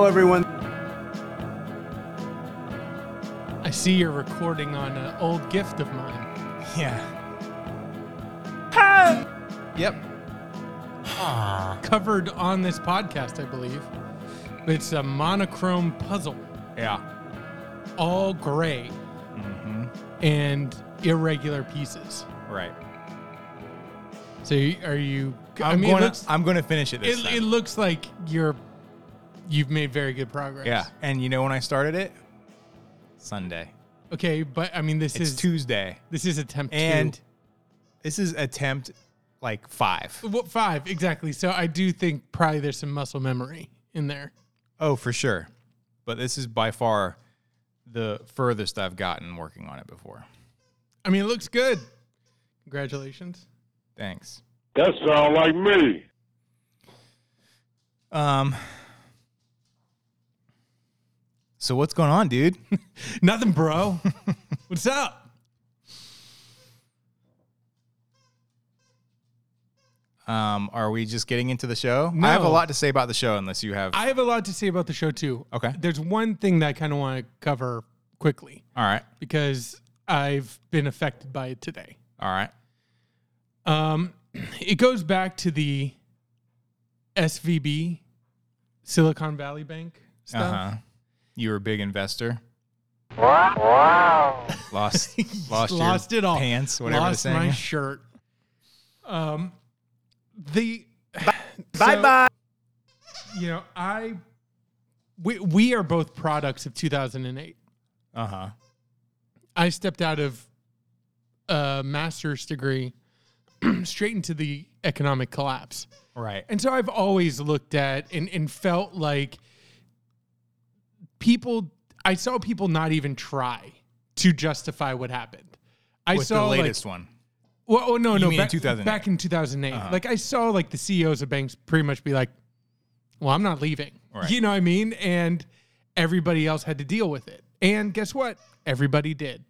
Hello, everyone. I see you're recording on an old gift of mine. Yeah. Yep. Covered on this podcast, I believe. It's a monochrome puzzle, Yeah. all gray Mm-hmm. and irregular pieces. Right. So are you? I I'm going to. I'm going to finish it this it, time. it looks like you're you've made very good progress. yeah. And you know when I started it? Sunday. Okay, but I mean, this It's is Tuesday, this is attempt and two. this is attempt like five. What five exactly? So I do think probably there's some muscle memory in there. Oh, for sure. But this is by far the furthest I've gotten working on it before. I mean, it looks good. Congratulations. Thanks. That sound like me. Um. So what's going on, dude? Nothing, bro. What's up? Um, are we just getting into the show? I have a lot to say about the show, unless you have. I have a lot to say about the show too. Okay. There's one thing that I kind of want to cover quickly All right. because I've been affected by it today. All right. Um, it goes back to the SVB, Silicon Valley Bank stuff. huh. You were a big investor. Lost, lost, Lost your it all. Pants, whatever Lost the saying. my shirt. Um, the Bye so, bye. You know, I we we are both products of 2008. Uh huh. I stepped out of a master's degree straight into the economic collapse. Right. And so I've always looked at and, and felt like people, I saw people not even try to justify what happened. I What's saw the like- latest one? well, oh, no, You no, mean in back, in 2008. Uh-huh. Like I saw like the CEOs of banks pretty much be like, well, I'm not leaving. Right. You know what I mean? And everybody else had to deal with it. And guess what? Everybody did.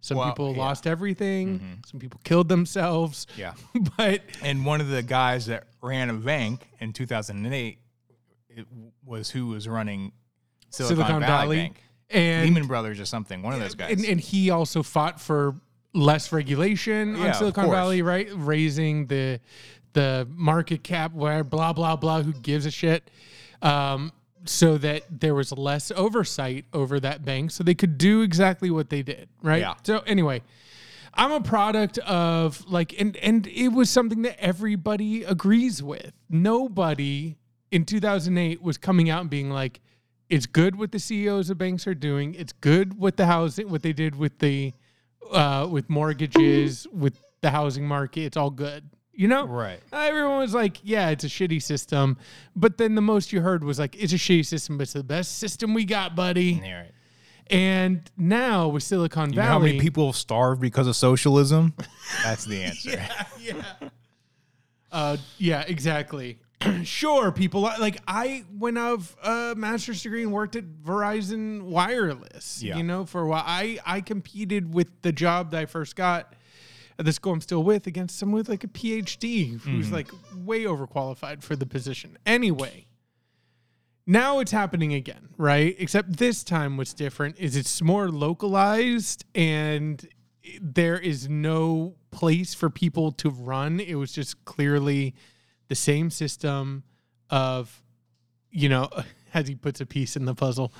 Some Well, people yeah. Mm-hmm. lost everything. Some people killed themselves. Yeah. but And one of the guys that ran a bank in 2008 it was who was running Silicon, Silicon, Valley, Valley, Bank, and Lehman Brothers or something. One of those guys. and, and he also fought for less regulation Yeah, on Silicon. Valley, right? Raising the the market cap, where blah blah blah. Who gives a shit? Um, so that there was less oversight over that bank, so they could do exactly what they did, right? Yeah. So anyway, I'm a product of like, and and it was something that everybody agrees with. Nobody in 2008 was coming out and being like, "It's good what the CEOs of banks are doing. It's good what the housing, what they did with the, uh, with mortgages, with the housing market. It's all good." You know, Right. Everyone was like, "Yeah, it's a shitty system," but then the most you heard was like, "It's a shitty system, but it's the best system we got, buddy." Yeah, right. And now with Silicon You know Valley, how many people starved because of socialism? That's the answer. yeah. Uh, yeah, exactly. sure, people like I went of a master's degree and worked at Verizon Wireless. Yeah. You know, for a while, I I competed with the job that I first got at the school I'm still with against someone with like a PhD who's mm-hmm. like way overqualified for the position. Anyway. Now it's happening again, right? Except this time what's different is it's more localized and there is no place for people to run. It was just clearly the same system of, you know, as he puts a piece in the puzzle.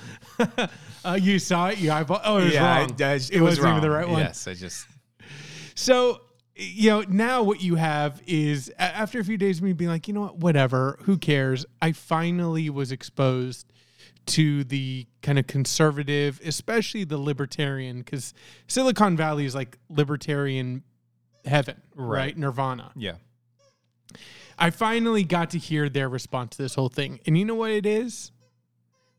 uh, you saw it, you eyeball. Oh, it was yeah, wrong. I- I- it, It was wasn't even wrong. the right one. Yes, I just So, you know, now what you have is after a few days of me being like, you know what, whatever, who cares? I finally was exposed to the kind of conservative, especially the libertarian, because Silicon Valley is like libertarian heaven, right? Right. Nirvana. yeah. I finally got to hear their response to this whole thing. And you know what it is?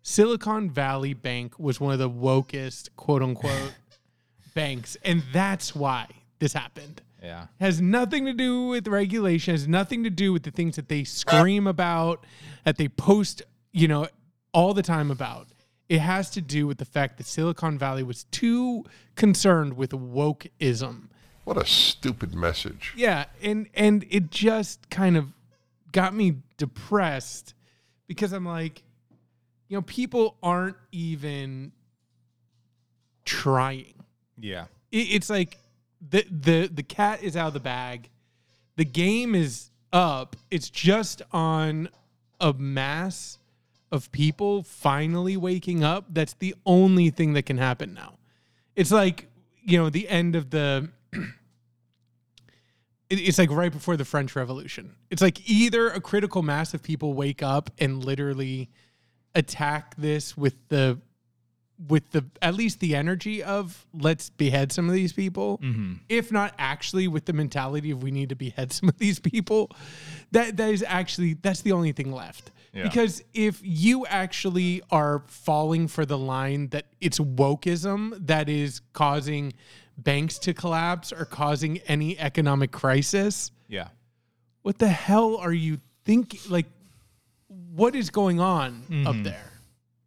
Silicon Valley Bank was one of the wokest, quote unquote, banks. And that's why this happened. Yeah. Has nothing to do with regulation, has nothing to do with the things that they scream about, that they post, you know, all the time about. It has to do with the fact that Silicon Valley was too concerned with wokeism. What a stupid message. Yeah, and and it just kind of got me depressed because I'm like, you know, people aren't even trying. Yeah. It, it's like the the the cat is out of the bag. The game is up. It's just on a mass of people finally waking up. That's the only thing that can happen now. It's like, you know, the end of the it- it's like right before the French Revolution. It's like either a critical mass of people wake up and literally attack this with the with the at least the energy of let's behead some of these people mm-hmm. if not actually with the mentality of we need to behead some of these people that that is actually that's the only thing left Yeah. because if you actually are falling for the line that it's wokeism that is causing banks to collapse or causing any economic crisis? Yeah. what the hell are you thinking like what is going on up mm-hmm. there?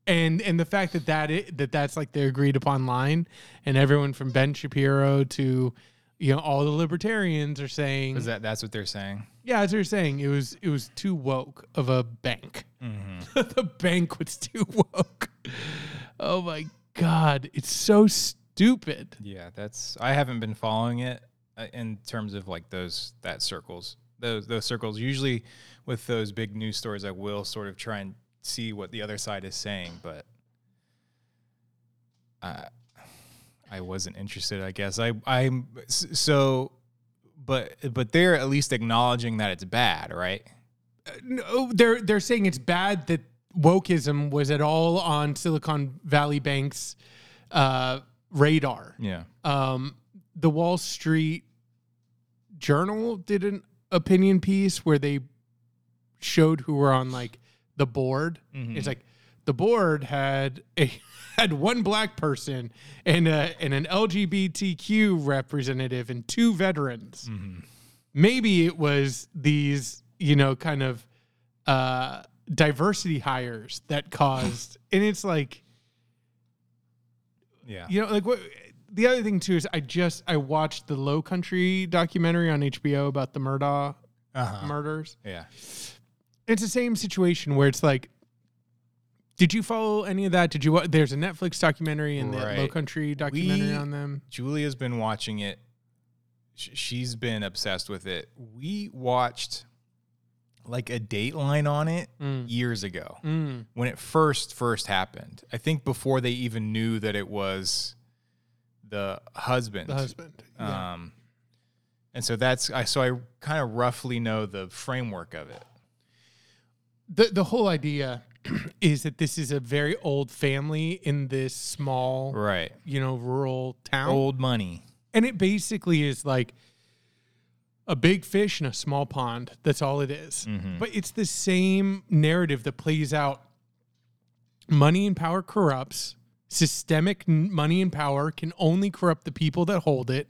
And and the fact that that i that that's like the agreed upon line and everyone from ben shapiro to you know all the libertarians are saying Is that that's what they're saying? yeah as they're saying. It was it was too woke of a bank. Mm-hmm. The bank was too woke. Oh my god. It's so stupid Yeah, that's I haven't been following it uh, in terms of like those that circles. Those those circles usually with those big news stories I will sort of try and see what the other side is saying, but I I wasn't interested, I guess. I I'm so but but they're at least acknowledging that it's bad, right? no, they're they're saying it's bad that wokeism was at all on Silicon Valley Bank's uh, radar. Yeah. Um, the Wall Street Journal did an opinion piece where they showed who were on like the board. It's like the board had a had one black person and a, and an LGBTQ representative and two veterans. Maybe it was these, you know, kind of uh, diversity hires that caused, and it's like, Yeah. you know, like what. The other thing too is I just I watched the Low Country documentary on HBO about the Murdaugh Uh-huh. murders. Yeah. It's the same situation where it's like, did you follow any of that? Did you? wa- There's a Netflix documentary and the Low Country documentary We- on them. Julia's been watching it. Sh- She's been obsessed with it. We watched like a Dateline on it years ago Mm. when it first first happened. I think before they even knew that it was the husband. The husband. Yeah. Um, and so that's I so I kind of roughly know the framework of it. the the whole idea is that this is a very old family in this small, Right. you know, rural town. Old money. And it basically is like a big fish in a small pond. That's all it is. Mm-hmm. But it's the same narrative that plays out. Money and power corrupts. Systemic n- money and power can only corrupt the people that hold it.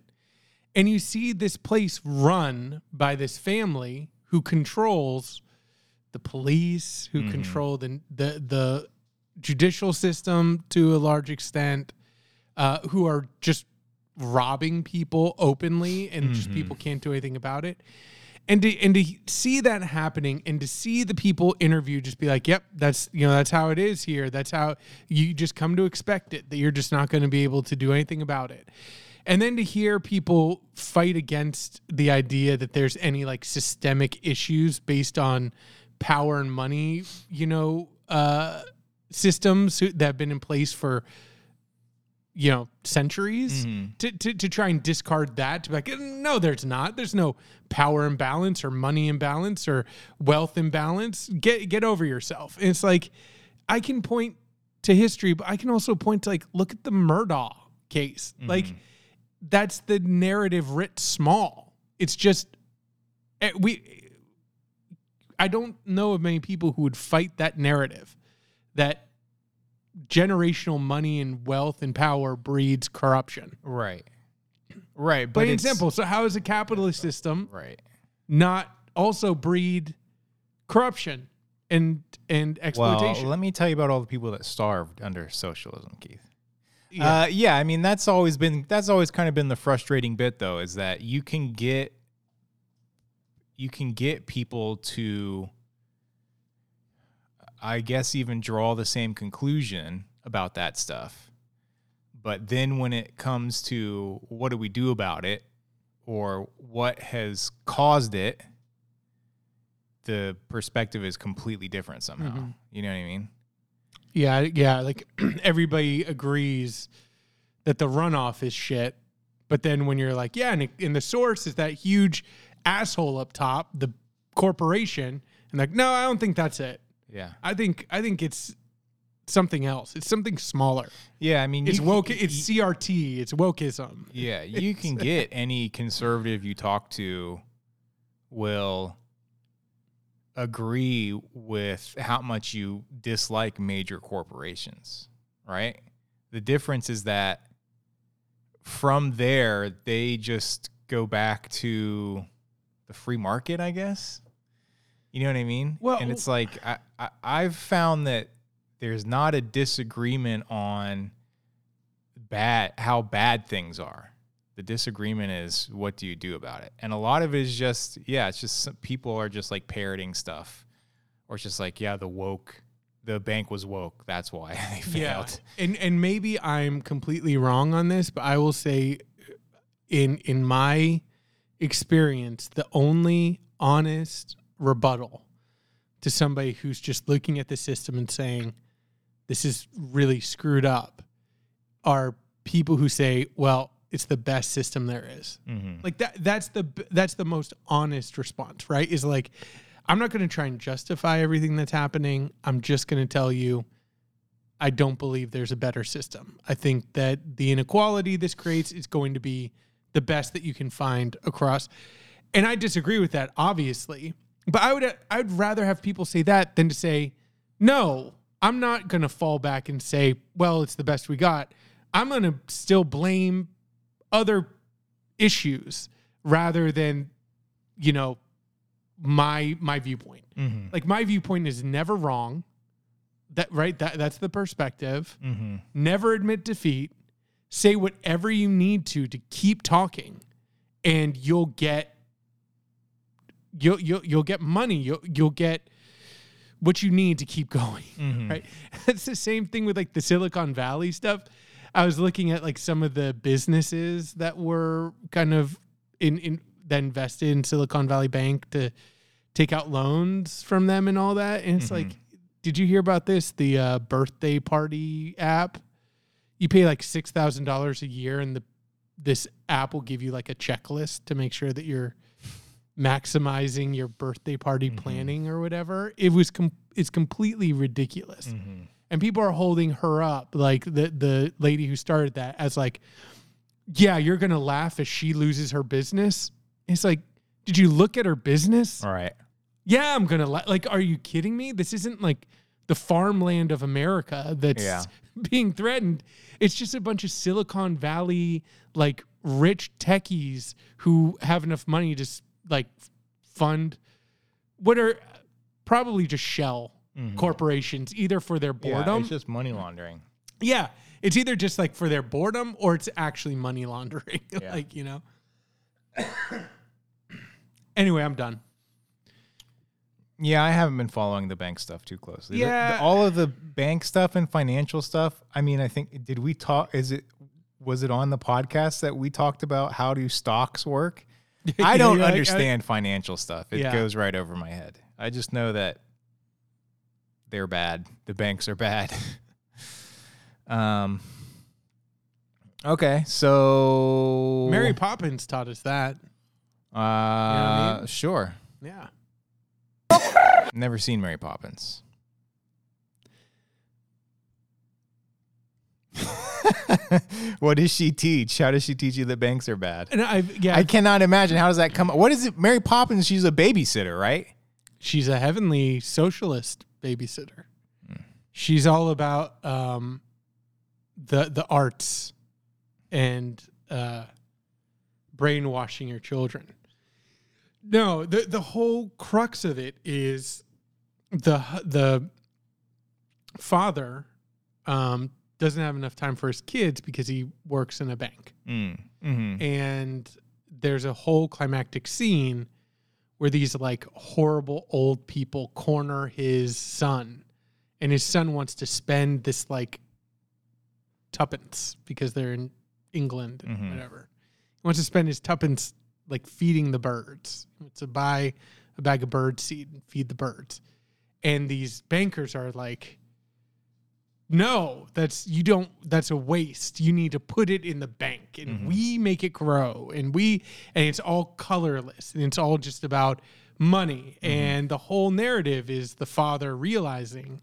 And you see this place run by this family who controls the police, who control the, the the judicial system to a large extent, uh, who are just robbing people openly and just people can't do anything about it. And to, and to see that happening and to see the people interview just be like, yep, that's you know, that's how it is here. That's how you just come to expect it, that you're just not going to be able to do anything about it. And then to hear people fight against the idea that there's any like systemic issues based on power and money, you know, uh, systems that have been in place for you know centuries to, to to try and discard that to be like no there's not. There's no power imbalance or money imbalance or wealth imbalance. Get get over yourself. And it's like i can point to history but i can also point to like look at the murdaugh case. Like that's the narrative writ small. It's just eh, we i don't know of many people who would fight that narrative that generational money and wealth and power breeds corruption. Right. Right. But Plain and simple. So how does a capitalist system Right. not also breed corruption and and exploitation? Well, let me tell you about all the people that starved under socialism, Keith. Yeah. Uh, yeah, I mean that's always been that's always kind of been the frustrating bit though is that you can get you can get people to I guess even draw the same conclusion about that stuff. But then when it comes to what do we do about it or what has caused it, the perspective is completely different somehow. Mhm. You know what I mean? Yeah, yeah. Like everybody agrees that the runoff is shit, but then when you're like, yeah, and, it- and the source is that huge asshole up top, the corporation, and like, no, I don't think that's it. Yeah. I think I think it's something else. It's something smaller. Yeah, I mean, It's woke. y- It's y- CRT. It's wokeism. Yeah, you can get any conservative you talk to will agree with how much you dislike major corporations, right? The difference is that from there, they just go back to the free market, I guess. You know what I mean? Well- and it's like I, I I've found that there's not a disagreement on bad how bad things are. The disagreement is what do you do about it? And a lot of it is just yeah, it's just some people are just like parroting stuff, or it's just like yeah, the woke, the bank was woke. That's why they failed. Yeah. And and maybe I'm completely wrong on this, but I will say in in my experience, the only honest rebuttal to somebody who's just looking at the system and saying this is really screwed up are people who say, well, it's the best system there is. Mm-hmm. Like that that's the that's the most honest response, right? Is like I'm not going to try and justify everything that's happening. I'm just going to tell you I don't believe there's a better system. I think that the inequality this creates is going to be the best that you can find across. And I disagree with that obviously. But I would I would rather have people say that than to say no, I'm not going to fall back and say, well, it's the best we got. I'm going to still blame other issues rather than you know my my viewpoint Mm-hmm. like my viewpoint is never wrong that right that that's the perspective Mm-hmm. never admit defeat say whatever you need to to keep talking and you'll get you'll you'll, you'll get money. You'll you'll get what you need to keep going Mm-hmm. right? It's the same thing with like the silicon valley stuff. I was looking at like some of the businesses that were kind of in in that invested in silicon valley bank to take out loans from them and all that. And it's Mhm. like did you hear about this? The uh, birthday party app. You pay like $6000 a year and the this app will give you like a checklist to make sure that you're maximizing your birthday party Mhm. planning or whatever it was com- it's completely ridiculous Mm-hmm. and people are holding her up like the the lady who started that as like yeah you're gonna laugh as she loses her business it's like did you look at her business All right. yeah i'm gonna la- like are you kidding me this isn't like the farmland of america that's Yeah. being threatened it's just a bunch of silicon valley like rich techies who have enough money to like fund what are probably just shell Mhm. corporations either for their Yeah, boredom it's just money laundering. yeah, it's either just like for their boredom or it's actually money laundering. Yeah. like, you know. anyway, I'm done. Yeah, I haven't been following the bank stuff too closely. The- the- Yeah. all of the bank stuff and financial stuff. I mean, I think did we talk? Is it was it on the podcast that we talked about how do stocks work? I don't like, understand financial stuff. It Yeah. goes right over my head. I just know that they're bad. The banks are bad. um. Okay, so Mary Poppins taught us that. Uh, I mean? sure. Yeah. Never seen Mary Poppins. what does she teach? How does she teach you that banks are bad? And I've, yeah, I cannot imagine. How does that come? Up. What is it? Mary Poppins, she's a babysitter, right? she's a heavenly socialist babysitter. Hmm. She's all about um, the the arts and uh, brainwashing your children. No, the the whole crux of it is the the father um, doesn't have enough time for his kids because he works in a bank Mm. Mm-hmm. and there's a whole climactic scene where these like horrible old people corner his son and his son wants to spend this like tuppence because they're in England and Mhm. whatever. He wants to spend his tuppence like feeding the birds. He wants to buy a bag of bird seed and feed the birds. And these bankers are like, no, that's you don't that's a waste. You need to put it in the bank and mm-hmm. we make it grow and we and it's all colorless and it's all just about money. Mm-hmm. And the whole narrative is the father realizing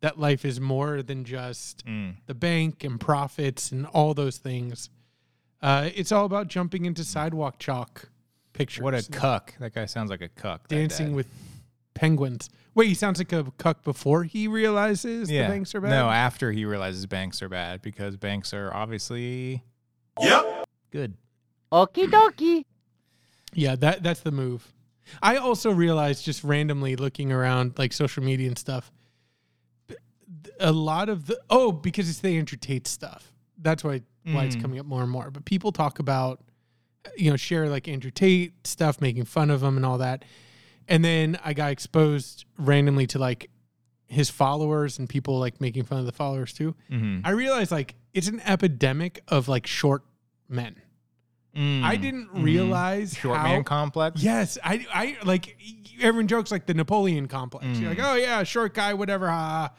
that life is more than just mm. the bank and profits and all those things. Uh, it's all about jumping into mm. sidewalk chalk pictures. What a cuck! That guy sounds like a cuck. dancing with penguins. Wait, he sounds like a cuck before he realizes the banks are bad. No, after he realizes banks are bad because banks are obviously Yep. Good. Okie dokie. Yeah, that that's the move. I also realized just randomly looking around like social media and stuff. A lot of the oh, because it's the Andrew Tate stuff. That's why why it's Mm. coming up more and more. But people talk about you know, share like Andrew Tate stuff, making fun of him and all that. And then I got exposed randomly to like his followers and people like making fun of the followers too. Mm-hmm. I realized like it's an epidemic of like short men. I didn't realize Mm. short how, man complex. Yes, I, I like everyone jokes like the Napoleon complex. You're like, Mm. oh yeah, short guy, whatever. Ha. ha.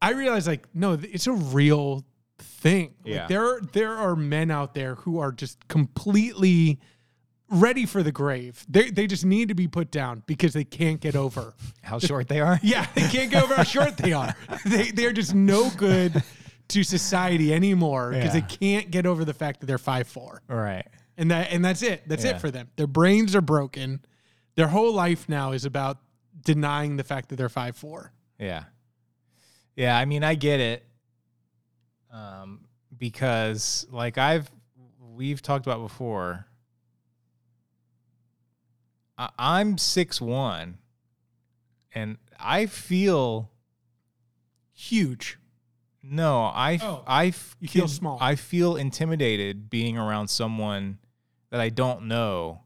I realized like no, it's a real thing. Like, Yeah. there there are men out there who are just completely ready for the grave. They they just need to be put down because they can't get over. How short they are. Yeah, they can't get over how short they are. They they're just no good to society anymore because Yeah. they can't get over the fact that they're five four All right. and that and that's it. That's Yeah. it for them. Their brains are broken. Their whole life now is about denying the fact that they're five four. Yeah. Yeah, I mean, I get it. Um, because like I've we've talked about before. I, I'm six one, and I feel Huge. no, I Oh, I f- you feel small. I feel intimidated being around someone that I don't know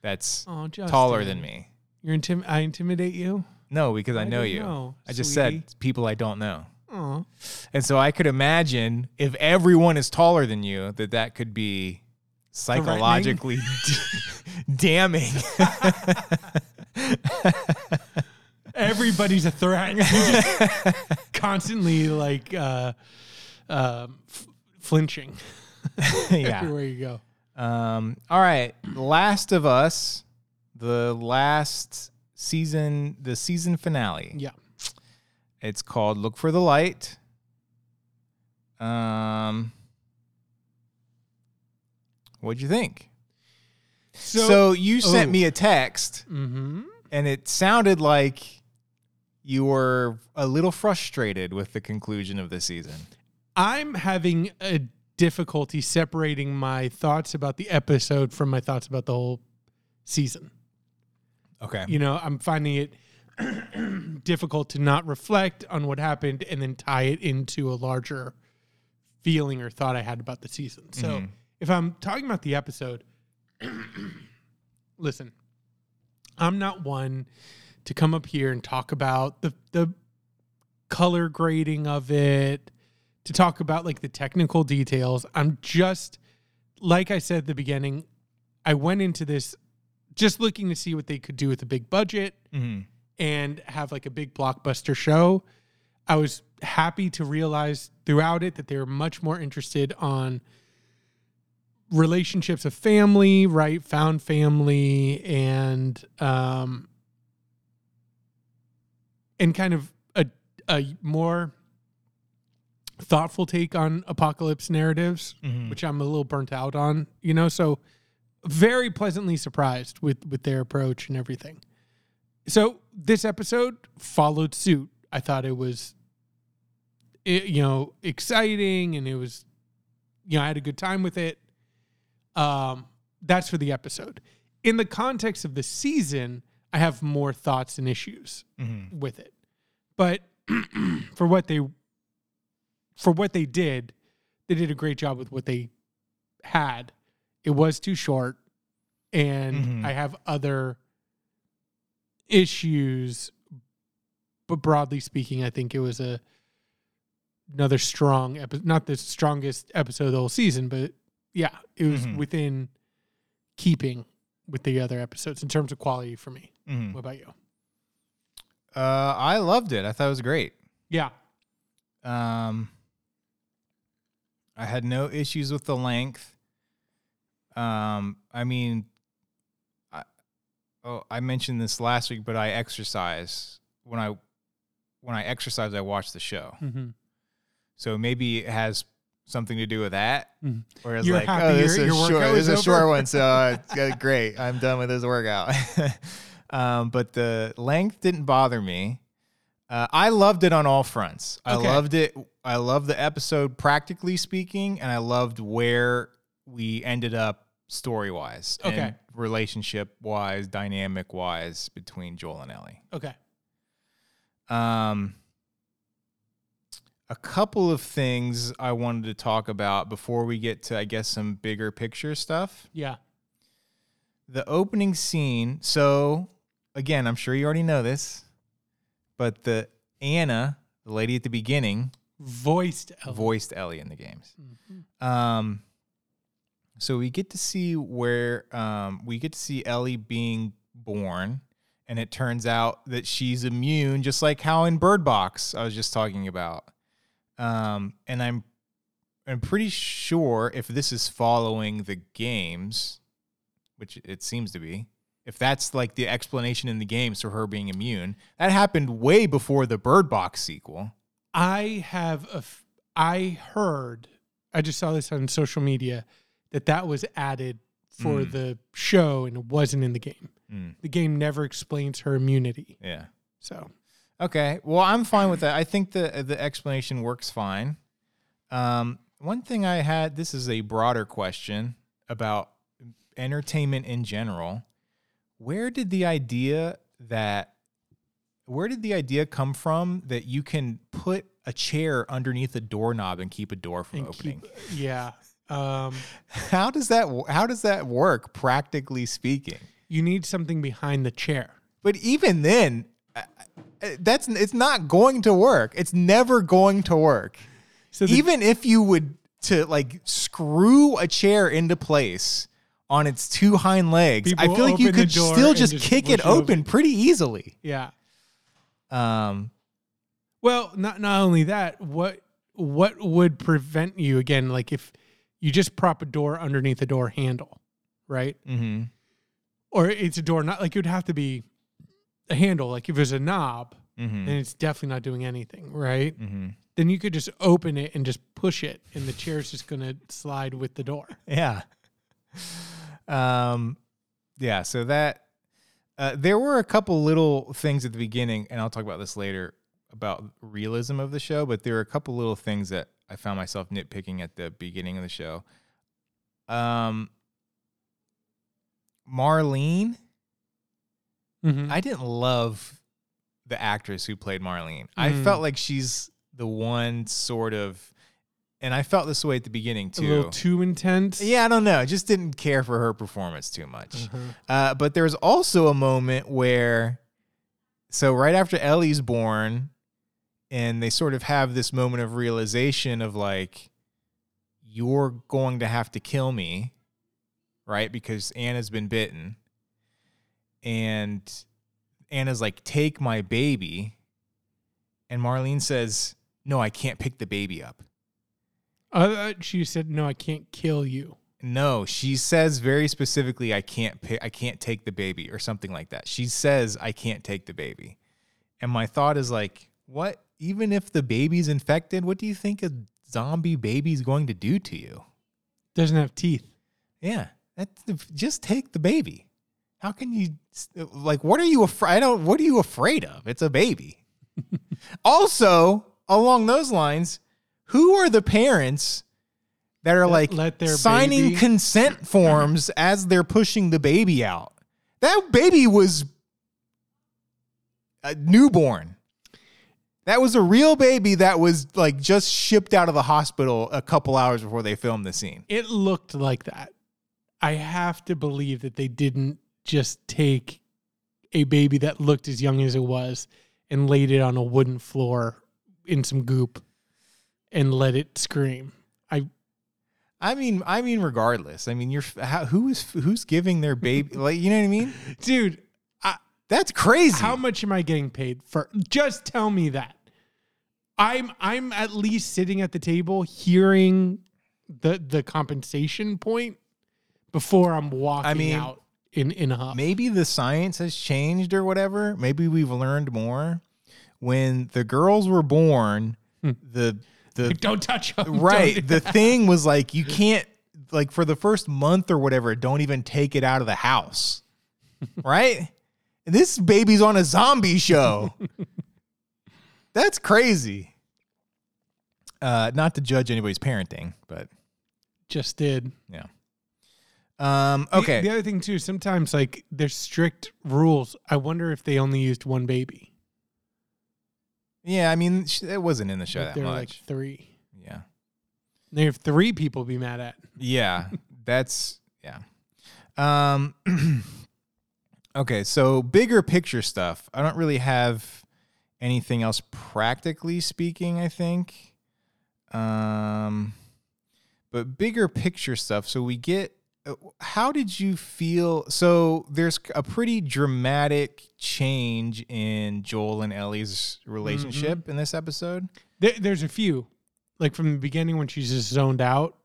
that's Oh, taller than me. You're intim- I intimidate you. No, because I, I know you. know, I just sweetie. said people I don't know. Oh, And so I could imagine if everyone is taller than you, that that could be psychologically d- damning. everybody's a threat. You just constantly like uh, um, f- flinching yeah. everywhere you go. Um, all right. Last of Us, the last season, the season finale. Yeah. It's called Look for the Light. Um, what'd you think? So, you sent oh. me a text Mm-hmm. and it sounded like you were a little frustrated with the conclusion of the season. I'm having a difficulty separating my thoughts about the episode from my thoughts about the whole season. Okay. You know, I'm finding it difficult to not reflect on what happened and then tie it into a larger feeling or thought I had about the season. So Mhm. If I'm talking about the episode, listen, I'm not one to come up here and talk about the the color grading of it, to talk about like the technical details. I'm just like I said at the beginning, I went into this just looking to see what they could do with a big budget hmm and have like a big blockbuster show. I was happy to realize throughout it that they were much more interested on relationships of family, right? Found family and um and kind of a a more thoughtful take on apocalypse narratives, Mhm. which I'm a little burnt out on, you know, so very pleasantly surprised with with their approach and everything. So this episode followed suit. I thought it was, it, you know, exciting, and it was, you know, I had a good time with it. Um, that's for the episode. In the context of the season, I have more thoughts and issues hmm with it. But for what they for what they did, they did a great job with what they had. It was too short and Mhm. I have other issues but broadly speaking, I think it was a another strong episode. Not the strongest episode of the whole season, but yeah, it was Mhm. within keeping with the other episodes in terms of quality for me. Mhm. What about you? Uh, I loved it. I thought it was great. Yeah. Um, I had no issues with the length. Um, I mean, I, oh, I mentioned this last week, but I exercise when I when I exercise, I watch the show. Mm-hmm. So maybe it has something to do with that. Mhm. Whereas You're like, happy oh, this your- is your short. This is a short one, so uh, great. I'm done with this workout. um, but the length didn't bother me. Uh, I loved it on all fronts. I Okay. loved it. I loved the episode, practically speaking, and I loved where we ended up story wise, Okay. relationship wise, dynamic wise between Joel and Ellie. Okay. Um, a couple of things I wanted to talk about before we get to, I guess, some bigger picture stuff. Yeah. The opening scene. So, again, I'm sure you already know this, but the Anna, the lady at the beginning, Voiced Ellie. voiced Ellie in the games. Mhm. Um, so we get to see where um, we get to see Ellie being born, and it turns out that she's immune, just like how in Bird Box I was just talking about. Um, and I'm I'm pretty sure if this is following the games, which it seems to be, if that's like the explanation in the games for her being immune, that happened way before the Bird Box sequel. I have a. F- I heard. I just saw this on social media that that was added for Mm. the show and it wasn't in the game. Mm, The game never explains her immunity. yeah. So Okay. Well, I'm fine with that. I think the the explanation works fine. Um, one thing I had this is a broader question about entertainment in general. Where did the idea that where did the idea come from that you can put a chair underneath a doorknob and keep a door from and opening? keep, yeah. Um, How does that how does that work practically speaking? you need something behind the chair. But even then, that's it's not going to work. It's never going to work. So the, even if you would to like screw a chair into place on its two hind legs, I feel like you could still just just kick it open. open pretty easily. yeah. Um, Well, not not only that, what what would prevent you again? Like if you just prop a door underneath a door handle, right? mhm. Or it's a door, not like it would have to be a handle. Like if there's a knob, Mhm. then it's definitely not doing anything, right? Mhm. Then you could just open it and just push it, and the chair's just gonna slide with the door. Yeah. Um, yeah. So that uh, there were a couple little things at the beginning, and I'll talk about this later about realism of the show. But there were a couple little things that I found myself nitpicking at the beginning of the show. Um, Marlene, Mhm. I didn't love the actress who played Marlene. I Mm. felt like she's the one sort of, and I felt this way at the beginning a too. little too intense. Yeah, I don't know. I just didn't care for her performance too much. Uh-huh. Uh, but there's also a moment where, so right after Ellie's born, and they sort of have this moment of realization of like, you're going to have to kill me, right? Because Anna's been bitten. And Anna's like, take my baby. And Marlene says, no, I can't pick the baby up. Uh, she said, "No, I can't kill you." No, she says very specifically, "I can't pick, I can't take the baby" or something like that. She says, "I can't take the baby," and my thought is like, "What? Even if the baby's infected, what do you think a zombie baby's going to do to you?" Doesn't have teeth. Yeah, that's just take the baby. How can you like? What are you afraid? I don't. What are you afraid of? It's a baby. also, along those lines, who are the parents that are like let their signing baby- consent forms as they're pushing the baby out? That baby was a newborn. That was a real baby that was like just shipped out of the hospital a couple hours before they filmed the scene. It looked like that. I have to believe that they didn't just take a baby that looked as young as it was and laid it on a wooden floor in some goop and let it scream. I I mean, I mean, regardless. I mean, you're how, who is who's giving their baby like you know what I mean? dude, I, That's crazy. how much am I getting paid for? Just tell me that. I'm I'm at least sitting at the table hearing the the compensation point before I'm walking mean, out in in a huff. maybe the science has changed or whatever. Maybe we've learned more. When the girls were born, the the Don't touch them. right the thing was like you can't like for the first month or whatever don't even take it out of the house right and this baby's on a zombie show that's crazy uh not to judge anybody's parenting but just did. yeah um okay The, other thing too, sometimes like there's strict rules. I wonder if they only used one baby. yeah i mean it wasn't in the show Like that much like three. yeah They have three people be mad at. Yeah, that's yeah. Um Okay, so bigger picture stuff. I don't really have anything else practically speaking, I think. Um but bigger picture stuff. So we get how did you feel so there's a pretty dramatic change in Joel and Ellie's relationship in this episode? There, there's a few, like from the beginning when she's just zoned out,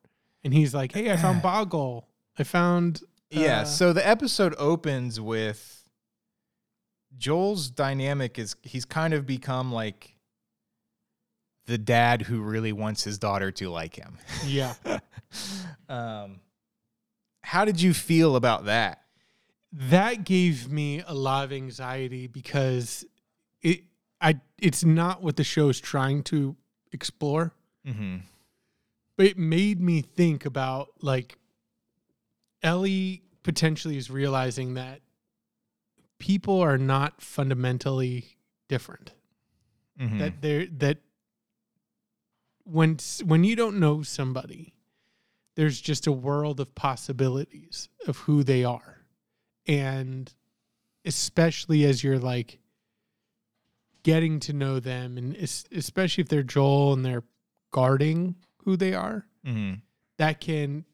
and he's like, "Hey, I found Boggle. I found." Yeah. uh, So the episode opens with Joel's dynamic is he's kind of become like the dad who really wants his daughter to like him. yeah. um, how did you feel about that? that gave me a lot of anxiety because it I it's not what the show's trying to explore, Mm-hmm. but it made me think about like Ellie potentially is realizing that people are not fundamentally different. Mm-hmm. That they're that when when you don't know somebody, there's just a world of possibilities of who they are. And especially as you're like getting to know them and especially if they're Joel and they're guarding who they are, mm-hmm. that can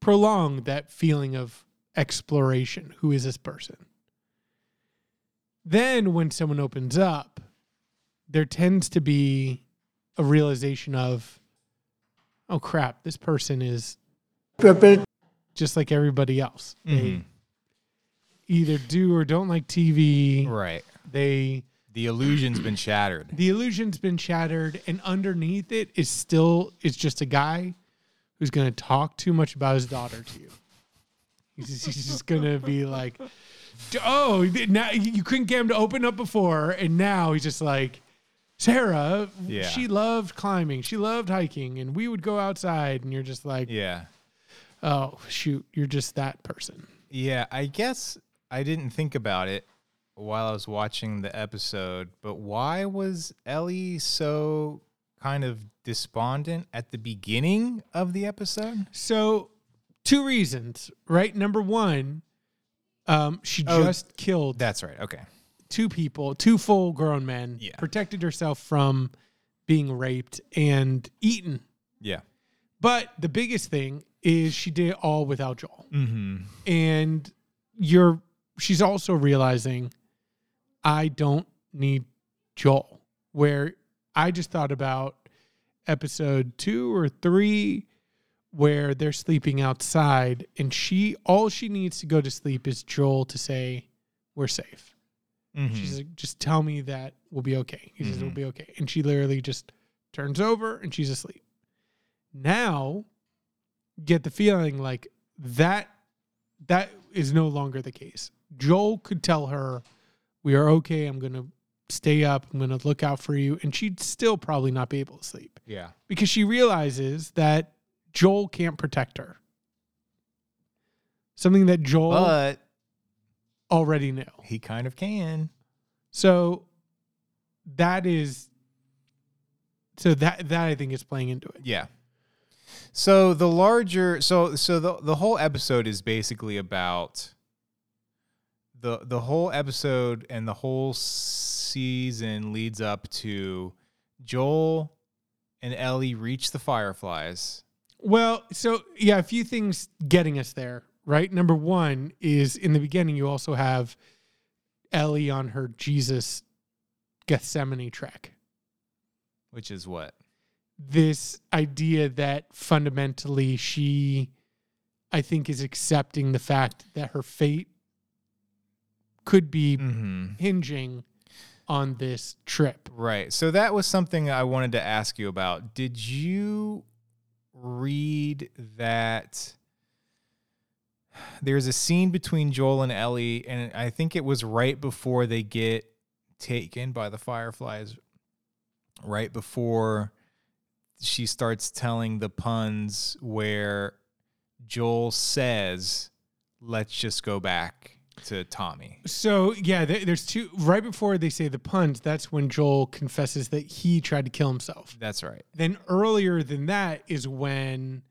prolong that feeling of exploration. Who is this person? Then, when someone opens up, there tends to be a realization of, oh crap, this person is just like everybody else. They Mhm. either do or don't like TV. Right. They The illusion's been shattered. the illusion's been shattered and underneath it is still it's just a guy who's going to talk too much about his daughter to you he's just, he's just going to be like oh now you couldn't get him to open up before and now he's just like sarah Yeah. she loved climbing she loved hiking and we would go outside and you're just like Yeah. oh shoot you're just that person Yeah, I guess I didn't think about it while I was watching the episode, but why was Ellie so kind of despondent at the beginning of the episode? so two reasons right number one um, she Oh, just killed That's right. Okay. Two people, two full grown men, Yeah. protected herself from being raped and eaten. Yeah. But the biggest thing is she did it all without Joel. Mm-hmm. And you're she's also realizing I don't need Joel. Where I just thought about episode two or three where they're sleeping outside and she all she needs to go to sleep is Joel to say, We're safe. Mm-hmm. She's like, just tell me that we'll be okay. He says, Mhm. we'll be okay. And she literally just turns over and she's asleep. Now, get the feeling like that that is no longer the case. Joel could tell her, we are okay. I'm going to stay up. I'm going to look out for you. And she'd still probably not be able to sleep yeah. because she realizes that Joel can't protect her. Something that Joel But already knew. he kind of can. So that is so that that I think is playing into it. Yeah. So the larger so so the the whole episode is basically about the the whole episode and the whole season leads up to Joel and Ellie reach the Fireflies. Well, so yeah, a few things getting us there, right? Number one is in the beginning, you also have Ellie on her Jesus Gethsemane trek. Which is what? This idea that fundamentally she, I think, is accepting the fact that her fate could be Mm-hmm. hinging on this trip. Right. So that was something I wanted to ask you about. Did you read that there's a scene between Joel and Ellie, and I think it was right before they get taken by the Fireflies, right before she starts telling the puns where Joel says, Let's just go back to Tommy. So yeah, there's two. Right before they say the puns, that's when Joel confesses that he tried to kill himself. That's right. Then earlier than that is when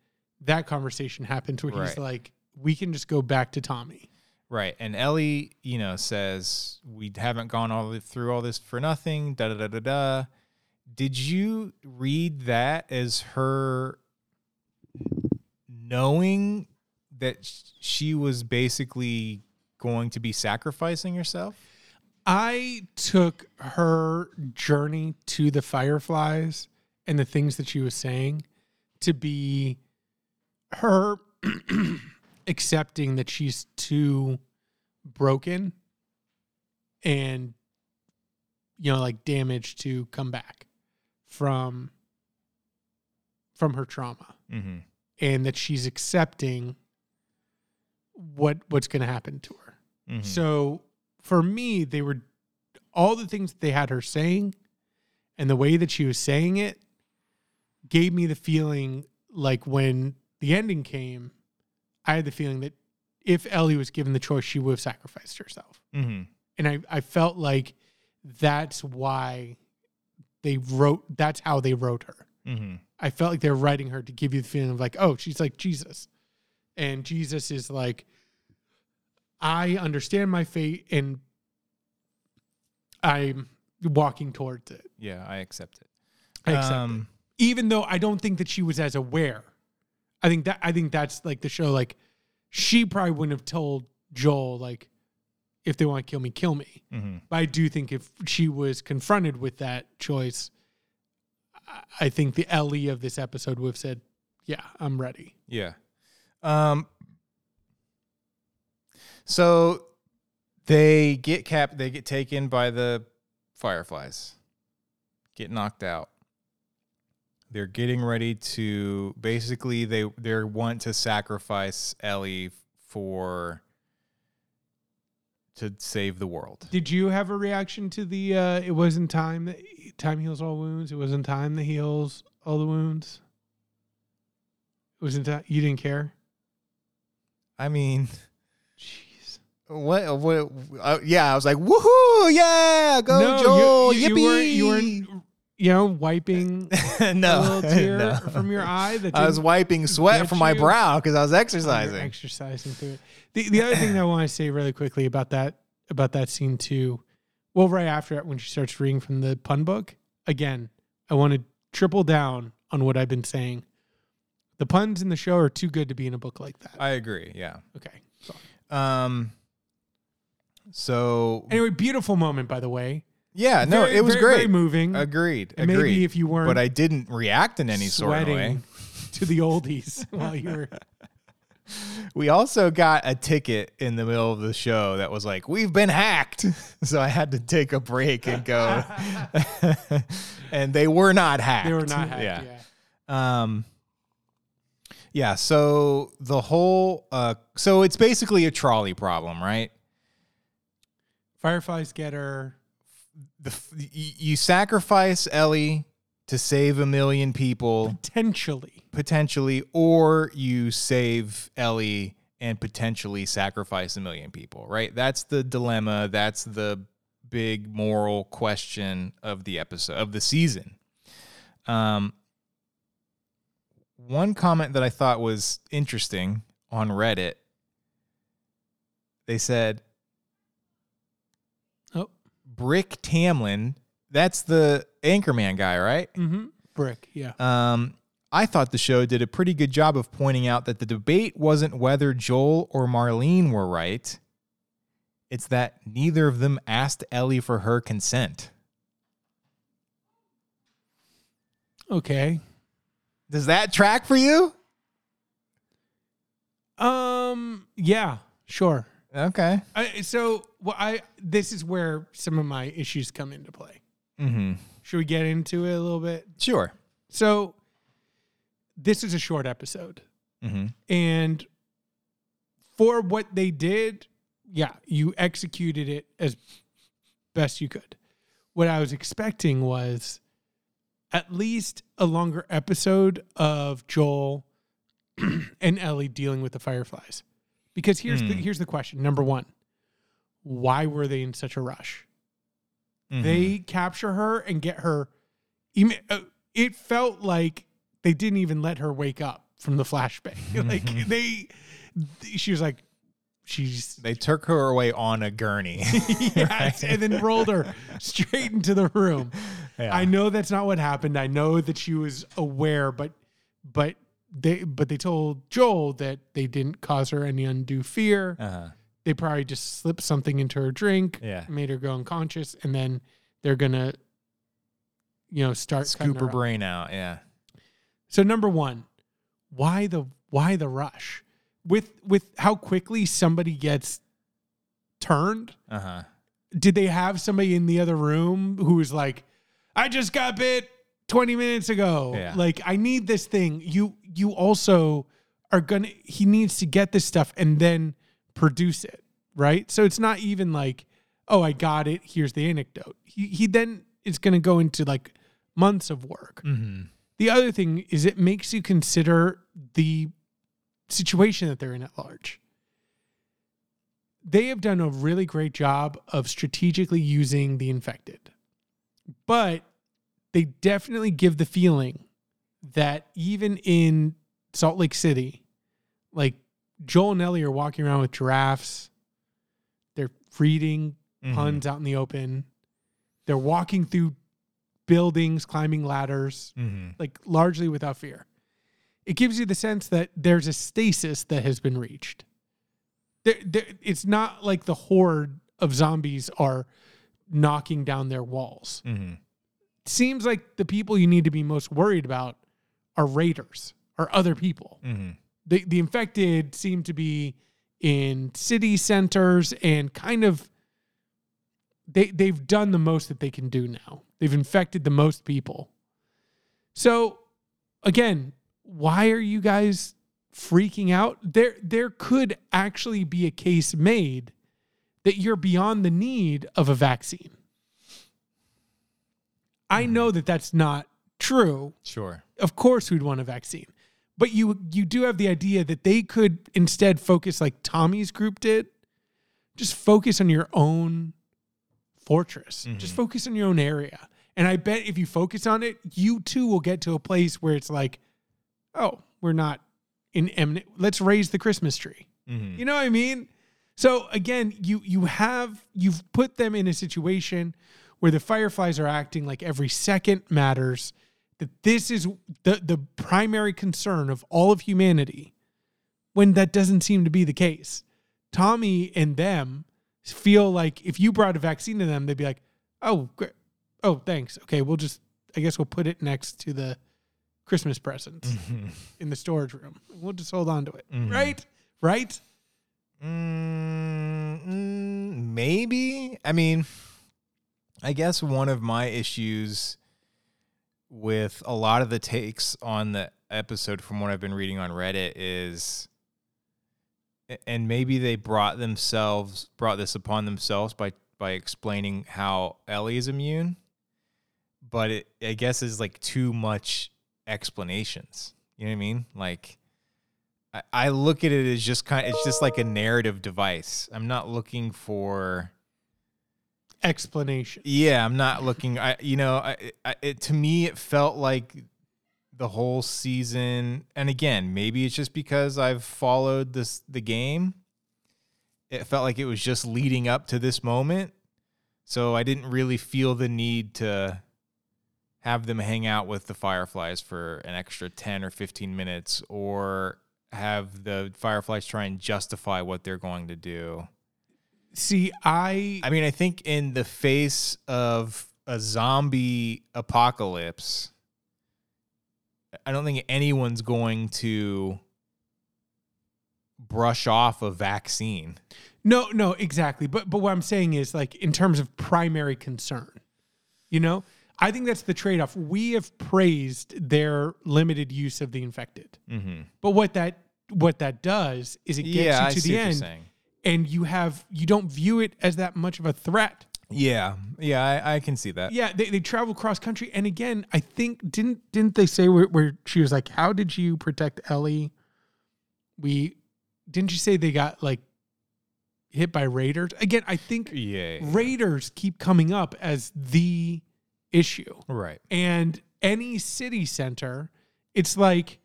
that conversation happens, where he's like, "We can just go back to Tommy." Right. And Ellie, you know, says, We haven't gone all the, through all this for nothing. Da da da da da. Did you read that as her knowing that she was basically going to be sacrificing herself? I took her journey to the Fireflies and the things that she was saying to be her accepting that she's too broken and you know like damaged to come back from from her trauma Mm-hmm. and that she's accepting what what's going to happen to her Mm-hmm. so for me, they were all the things that they had her saying and the way that she was saying it gave me the feeling like when the ending came, I had the feeling that if Ellie was given the choice, she would have sacrificed herself. Mm-hmm. And I, I felt like that's why they wrote, that's how they wrote her. Mm-hmm. I felt like they were writing her to give you the feeling of like, oh, she's like Jesus. And Jesus is like, I understand my fate and I'm walking towards it. Yeah, I accept it. I accept it. Um, Even though I don't think that she was as aware. I think that I think that's like the show, like she probably wouldn't have told Joel like if they want to kill me, kill me. mhm. But I do think if she was confronted with that choice, I- I think the Ellie of this episode would have said, Yeah, I'm ready. Yeah. Um so they get cap they get taken by the fireflies. Get knocked out. They're getting ready to basically they they want to sacrifice Ellie for to save the world. Did you have a reaction to the uh it wasn't time that time heals all wounds? It wasn't time that heals all the wounds. It wasn't time you didn't care? I mean, Jeez. what what uh, yeah, I was like, "Woohoo! Yeah, go no, Joel. you, you, yippee. weren't you weren't you know, wiping no, a little tear no. from your eye that I was wiping sweat from my you? brow because I was Oh, exercising. exercising through it. The the other thing that I want to say really quickly about that about that scene too, well, right after it when she starts reading from the pun book, again, I want to triple down on what I've been saying. The puns in the show are too good to be in a book like that. I agree. Yeah. Okay. sorry. Um. So Anyway, beautiful moment by the way. Yeah, no, Very- it was very, great. Very moving. Agreed. And Agreed. Maybe if you weren't but I didn't react in any sort of sweating way. to the oldies while you were We also got a ticket in the middle of the show that was like, "We've been hacked," so I had to take a break and go. and they were not hacked. they were not hacked. Yeah. yeah. Um Yeah, so the whole uh so it's basically a trolley problem, right? Fireflies get her. The you sacrifice Ellie to save a million people Potentially. potentially or you save Ellie and potentially sacrifice a million people, right? That's the dilemma, that's the big moral question of the episode of the season. Um one comment that I thought was interesting on Reddit they said. Brick Tamland, that's the Anchorman guy, right? Mm-hmm. Brick, yeah. Um, I thought the show did a pretty good job of pointing out that the debate wasn't whether Joel or Marlene were right. It's that neither of them asked Ellie for her consent. Okay. Does that track for you? Um. Yeah. Sure. Okay. I, so, well, I this is where some of my issues come into play. Mm-hmm. Should we get into it a little bit? Sure. So, this is a short episode, Mm-hmm. and for what they did, yeah, you executed it as best you could. What I was expecting was at least a longer episode of Joel and Ellie dealing with the fireflies. Because here's the Hmm. here's the question. Number 1. Why were they in such a rush? Mm-hmm. They capture her and get her uh, it felt like they didn't even let her wake up from the flashbang. like they she was like she's they took her away on a gurney. yes, and then rolled her straight into the room. Yeah. I know that's not what happened. I know that she was aware, but but they but they told Joel that they didn't cause her any undue fear. uh-huh. They probably just slipped something into her drink, Yeah. made her go unconscious, and then they're gonna, you know, start Scoop her her brain out. Yeah. So number one, why the why the rush with with how quickly somebody gets turned? Uh huh. did they have somebody in the other room who was like, I just got bit 20 minutes ago. Yeah. Like, I need this thing. You you also are gonna he needs to get this stuff and then produce it. Right. So it's not even like, oh, I got it. Here's the anecdote. He he then is gonna go into like months of work. Mm-hmm. The other thing is it makes you consider the situation that they're in at large. They have done a really great job of strategically using the infected, but they definitely give the feeling that even in Salt Lake City, like Joel and Ellie are walking around with giraffes, they're reading Mm-hmm. puns out in the open, they're walking through buildings, climbing ladders Mm-hmm. like largely without fear. It gives you the sense that there's a stasis that has been reached. There, there, it's not like the horde of zombies are knocking down their walls. Mm-hmm. seems like the people you need to be most worried about are raiders or other people. Mm-hmm. The the infected seem to be in city centers and kind of they they've done the most that they can do now. They've infected the most people. So again, why are you guys freaking out? There there could actually be a case made that you're beyond the need of a vaccine. I hmm. know that that's not true Sure. of course we'd want a vaccine. But you you do have the idea that they could instead focus like Tommy's group did. Just focus on your own fortress. Just focus on your own area. And I bet if you focus on it, you too will get to a place where it's like, oh, we're not in imminent. Let's raise the Christmas tree. Mm-hmm. You know what I mean? So again, you you have you've put them in a situation where the fireflies are acting like every second matters. That this is the the primary concern of all of humanity, when that doesn't seem to be the case. Tommy and them feel like if you brought a vaccine to them, they'd be like, "Oh, great. oh, thanks. Okay, we'll just I guess we'll put it next to the Christmas presents in the storage room. We'll just hold on to it, Mhm. right? Right? Mm, mm, maybe. I mean, I guess one of my issues with a lot of the takes on the episode from what I've been reading on Reddit is and maybe they brought themselves brought this upon themselves by by explaining how Ellie is immune, but it I guess is like too much explanations. You know what I mean? Like I, I look at it as just kind of, it's just like a narrative device. I'm not looking for Explanation. yeah, I'm not looking. I you know, I, I it to me it felt like the whole season, and again, maybe it's just because I've followed this the game. It felt like it was just leading up to this moment, So I didn't really feel the need to have them hang out with the Fireflies for an extra 10 or 15 minutes or have the Fireflies try and justify what they're going to do. See, I I mean, I think in the face of a zombie apocalypse, I don't think anyone's going to brush off a vaccine. no, no, exactly. But but what I'm saying is like in terms of primary concern, you know, I think that's the trade off. We have praised their limited use of the infected, Mm-hmm. but what that what that does is it gets Yeah, you to the end, saying. And you have you don't view it as that much of a threat. Yeah, yeah, I, I can see that. Yeah, they, they travel cross country, and again, I think didn't didn't they say where, where she was like, "How did you protect Ellie?" We didn't you say they got like hit by raiders again? I think Yeah, yeah. raiders keep coming up as the issue, right. and any city center, it's like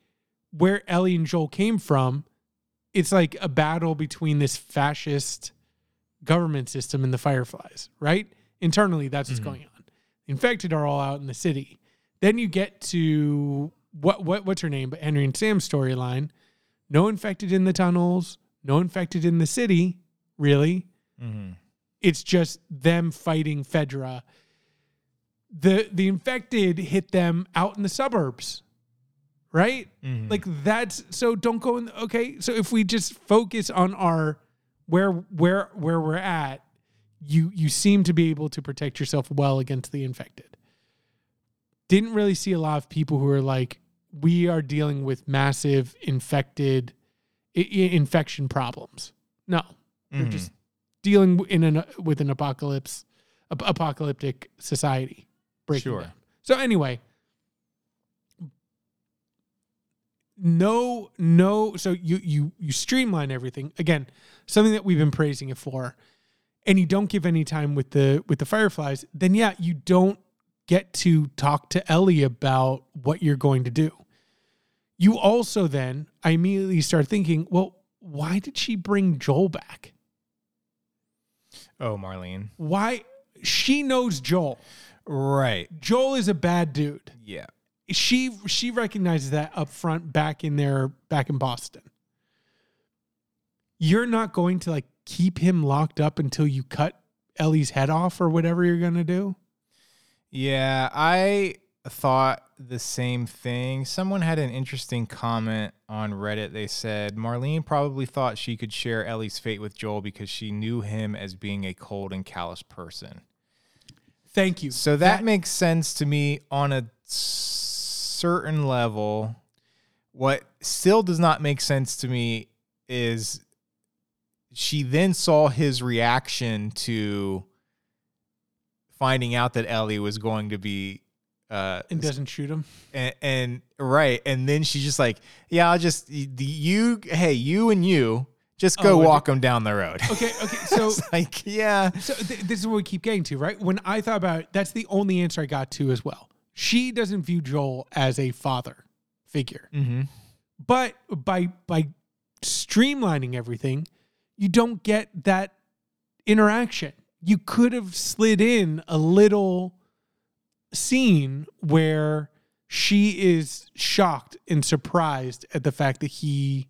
where Ellie and Joel came from. It's like a battle between this fascist government system and the Fireflies, right? Internally, that's what's Mhm. going on. The infected are all out in the city. Then you get to what what what's her name? But Henry and Sam's storyline. No infected in the tunnels. No infected in the city. Really, Mm-hmm. it's just them fighting Fedra. The the infected hit them out in the suburbs, right? Mm-hmm. Like that's so don't go in okay, so if we just focus on our where where where we're at, you you seem to be able to protect yourself well against the infected. Didn't really see a lot of people who are like we are dealing with massive infected i- infection problems. No. They're Mhm. just dealing in an with an apocalypse ap- apocalyptic society breaking Sure. down. So anyway, no no so you you you streamline everything again something that we've been praising it for and you don't give any time with the with the fireflies then yeah you don't get to talk to ellie about what you're going to do you also then i immediately start thinking well why did she bring joel back oh, Marlene. why she knows joel Right. joel is a bad dude Yeah. She she recognizes that up front back in there back in Boston. You're not going to like keep him locked up until you cut Ellie's head off or whatever you're going to do. Yeah, I thought the same thing. Someone had an interesting comment on Reddit. They said Marlene probably thought she could share Ellie's fate with Joel because she knew him as being a cold and callous person. Thank you. So that, makes sense to me on a certain level. What still does not make sense to me is she then saw his reaction to finding out that Ellie was going to be uh and doesn't shoot him. and, and right and then she's just like yeah I'll just the you hey you and you just go Oh, walk them down the road. Okay, okay. So like yeah. so th- this is what we keep getting to, right? When I thought about it, that's the only answer I got to as well. She doesn't view Joel as a father figure. Mm-hmm. but by by streamlining everything you don't get that interaction you could have slid in a little scene where she is shocked and surprised at the fact that he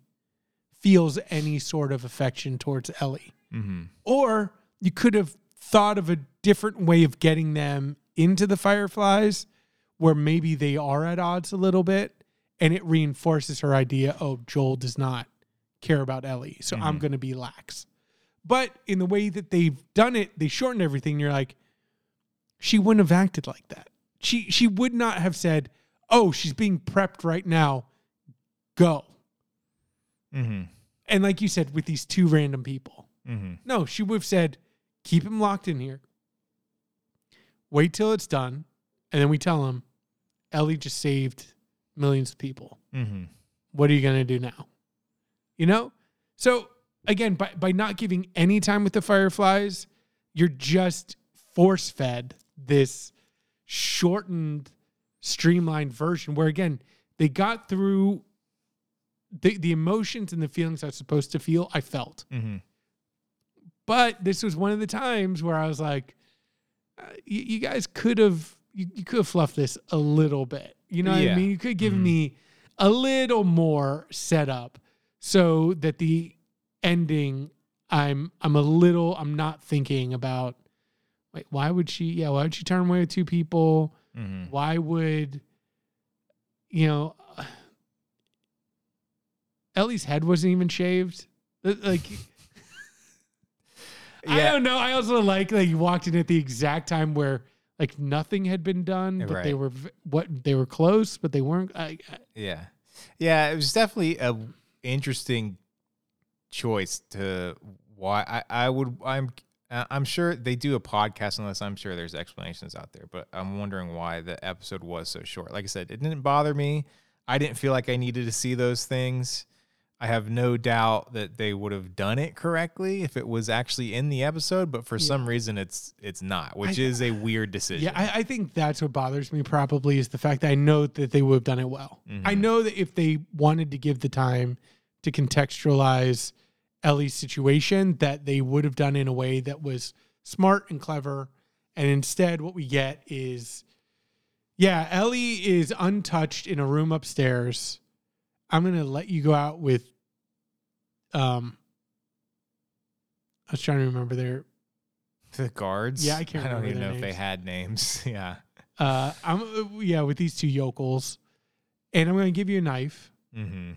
feels any sort of affection towards Ellie Mm-hmm. or you could have thought of a different way of getting them into the fireflies where maybe they are at odds a little bit and it reinforces her idea oh joel does not care about ellie so i'm Mhm. going to be lax but in the way that they've done it they shortened everything you're like she wouldn't have acted like that she she would not have said oh she's being prepped right now go Mm-hmm. and like you said with these two random people Mm-hmm. no, she would have said, keep him locked in here. Wait till it's done. And then we tell him, Ellie just saved millions of people. Mm-hmm. What are you going to do now? You know? So again, by, by not giving any time with the Fireflies, you're just force fed this shortened, streamlined version where, again, they got through the, the emotions and the feelings I was supposed to feel, I felt. Mm-hmm. But this was one of the times where I was like, you, you guys could have you, you could have fluffed this a little bit. You know what Yeah. I mean? You could give me a little more setup so that the ending I'm I'm a little I'm not thinking about wait, why would she yeah, why would she turn away with two people? Mhm. Why would you know Ellie's head wasn't even shaved? Uh, Like I Yeah. don't know. I also like that you walked in at the exact time where like nothing had been done, but they were what they were close, but they weren't. I, I- Yeah, yeah. It was definitely a interesting choice to why I, I would. I'm I'm sure they do a podcast on this. I'm sure there's explanations out there, but I'm wondering why the episode was so short. Like I said, it didn't bother me. I didn't feel like I needed to see those things. I have no doubt that they would have done it correctly if it was actually in the episode, but for some reason it's it's not, which I- is a weird decision. yeah, I, I think that's what bothers me. Probably is the fact that I know that they would have done it well. Mm-hmm. I know that if they wanted to give the time to contextualize Ellie's situation, that they would have done it in a way that was smart and clever. And instead, what we get is, yeah, Ellie is untouched in a room upstairs. I'm gonna let you go out with. Um, I was trying to remember their. the guards. Yeah, I can't I don't even know if they had names. yeah. Uh, I'm yeah with these two yokels, and I'm gonna give you a knife. Mm-hmm.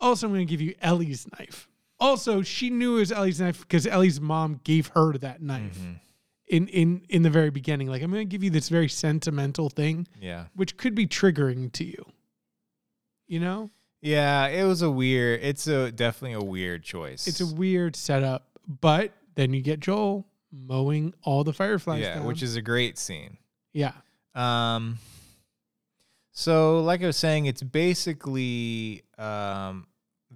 Also, I'm gonna give you Ellie's knife. Also, she knew it was Ellie's knife because Ellie's mom gave her that knife Mm-hmm. in in in the very beginning. Like, I'm gonna give you this very sentimental thing, Yeah. which could be triggering to you. You know, Yeah, it was a weird. It's a definitely a weird choice. it's a weird setup, but then you get Joel mowing all the fireflies. yeah, down. which is a great scene. yeah, Um, so like I was saying, it's basically um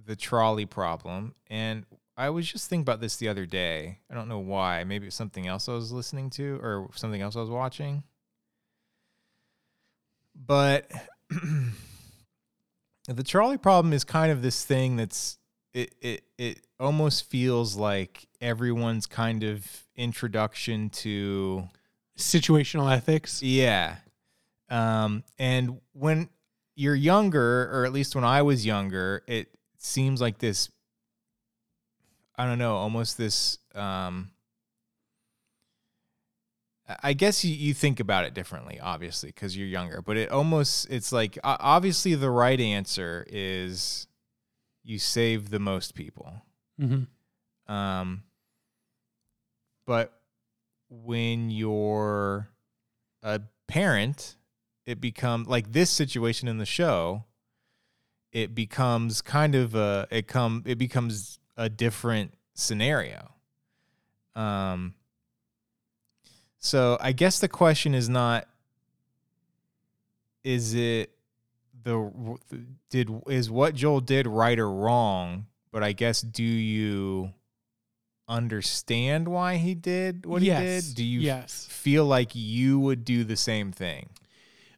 the trolley problem, and I was just thinking about this the other day. I don't know why. Maybe it's something else I was listening to, or something else I was watching. But the trolley problem is kind of this thing that's it it it almost feels like everyone's kind of introduction to situational ethics. yeah. Um, and when you're younger, or at least when I was younger, it seems like this, I don't know, almost this, um, I- guess you, you think about it differently, obviously, because you're younger, but it almost, it's like, obviously the right answer is you save the most people. Mm-hmm. Um, but when you're a parent, it becomes like this situation in the show. It becomes kind of a it come it becomes a different scenario. Um. So I guess the question is not is it the did is what Joel did right or wrong, but I guess do you understand why he did what yes. he did? Do you yes. feel like you would do the same thing?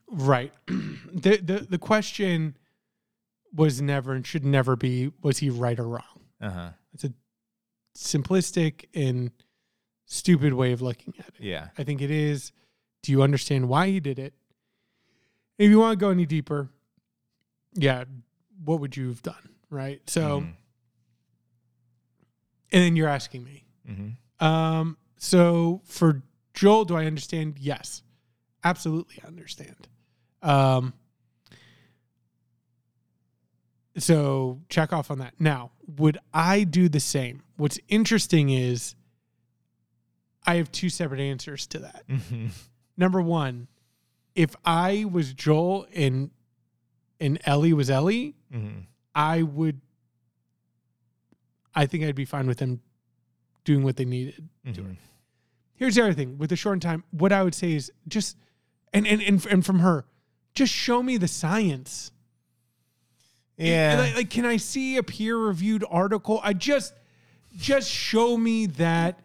Right. the, the the question was never and should never be was he right or wrong? Uh-huh. It's a simplistic and stupid way of looking at it. Yeah. I think it is do you understand why he did it? If you want to go any deeper, yeah, what would you have done? Right? So Mhm. and then you're asking me. Mhm. Um, so for Joel, do I understand? Yes, absolutely I understand. Um, so check off on that. Now, would I do the same? What's interesting is I have two separate answers to that. Mhm. Number one, if I was Joel and and Ellie was Ellie, Mhm. I would. I think I'd be fine with them doing what they needed to her. Mhm. Here's the other thing with the short time. What I would say is just, and and and, and from her, just show me the science. Yeah. Like, like, can I see a peer reviewed article? I just, just show me that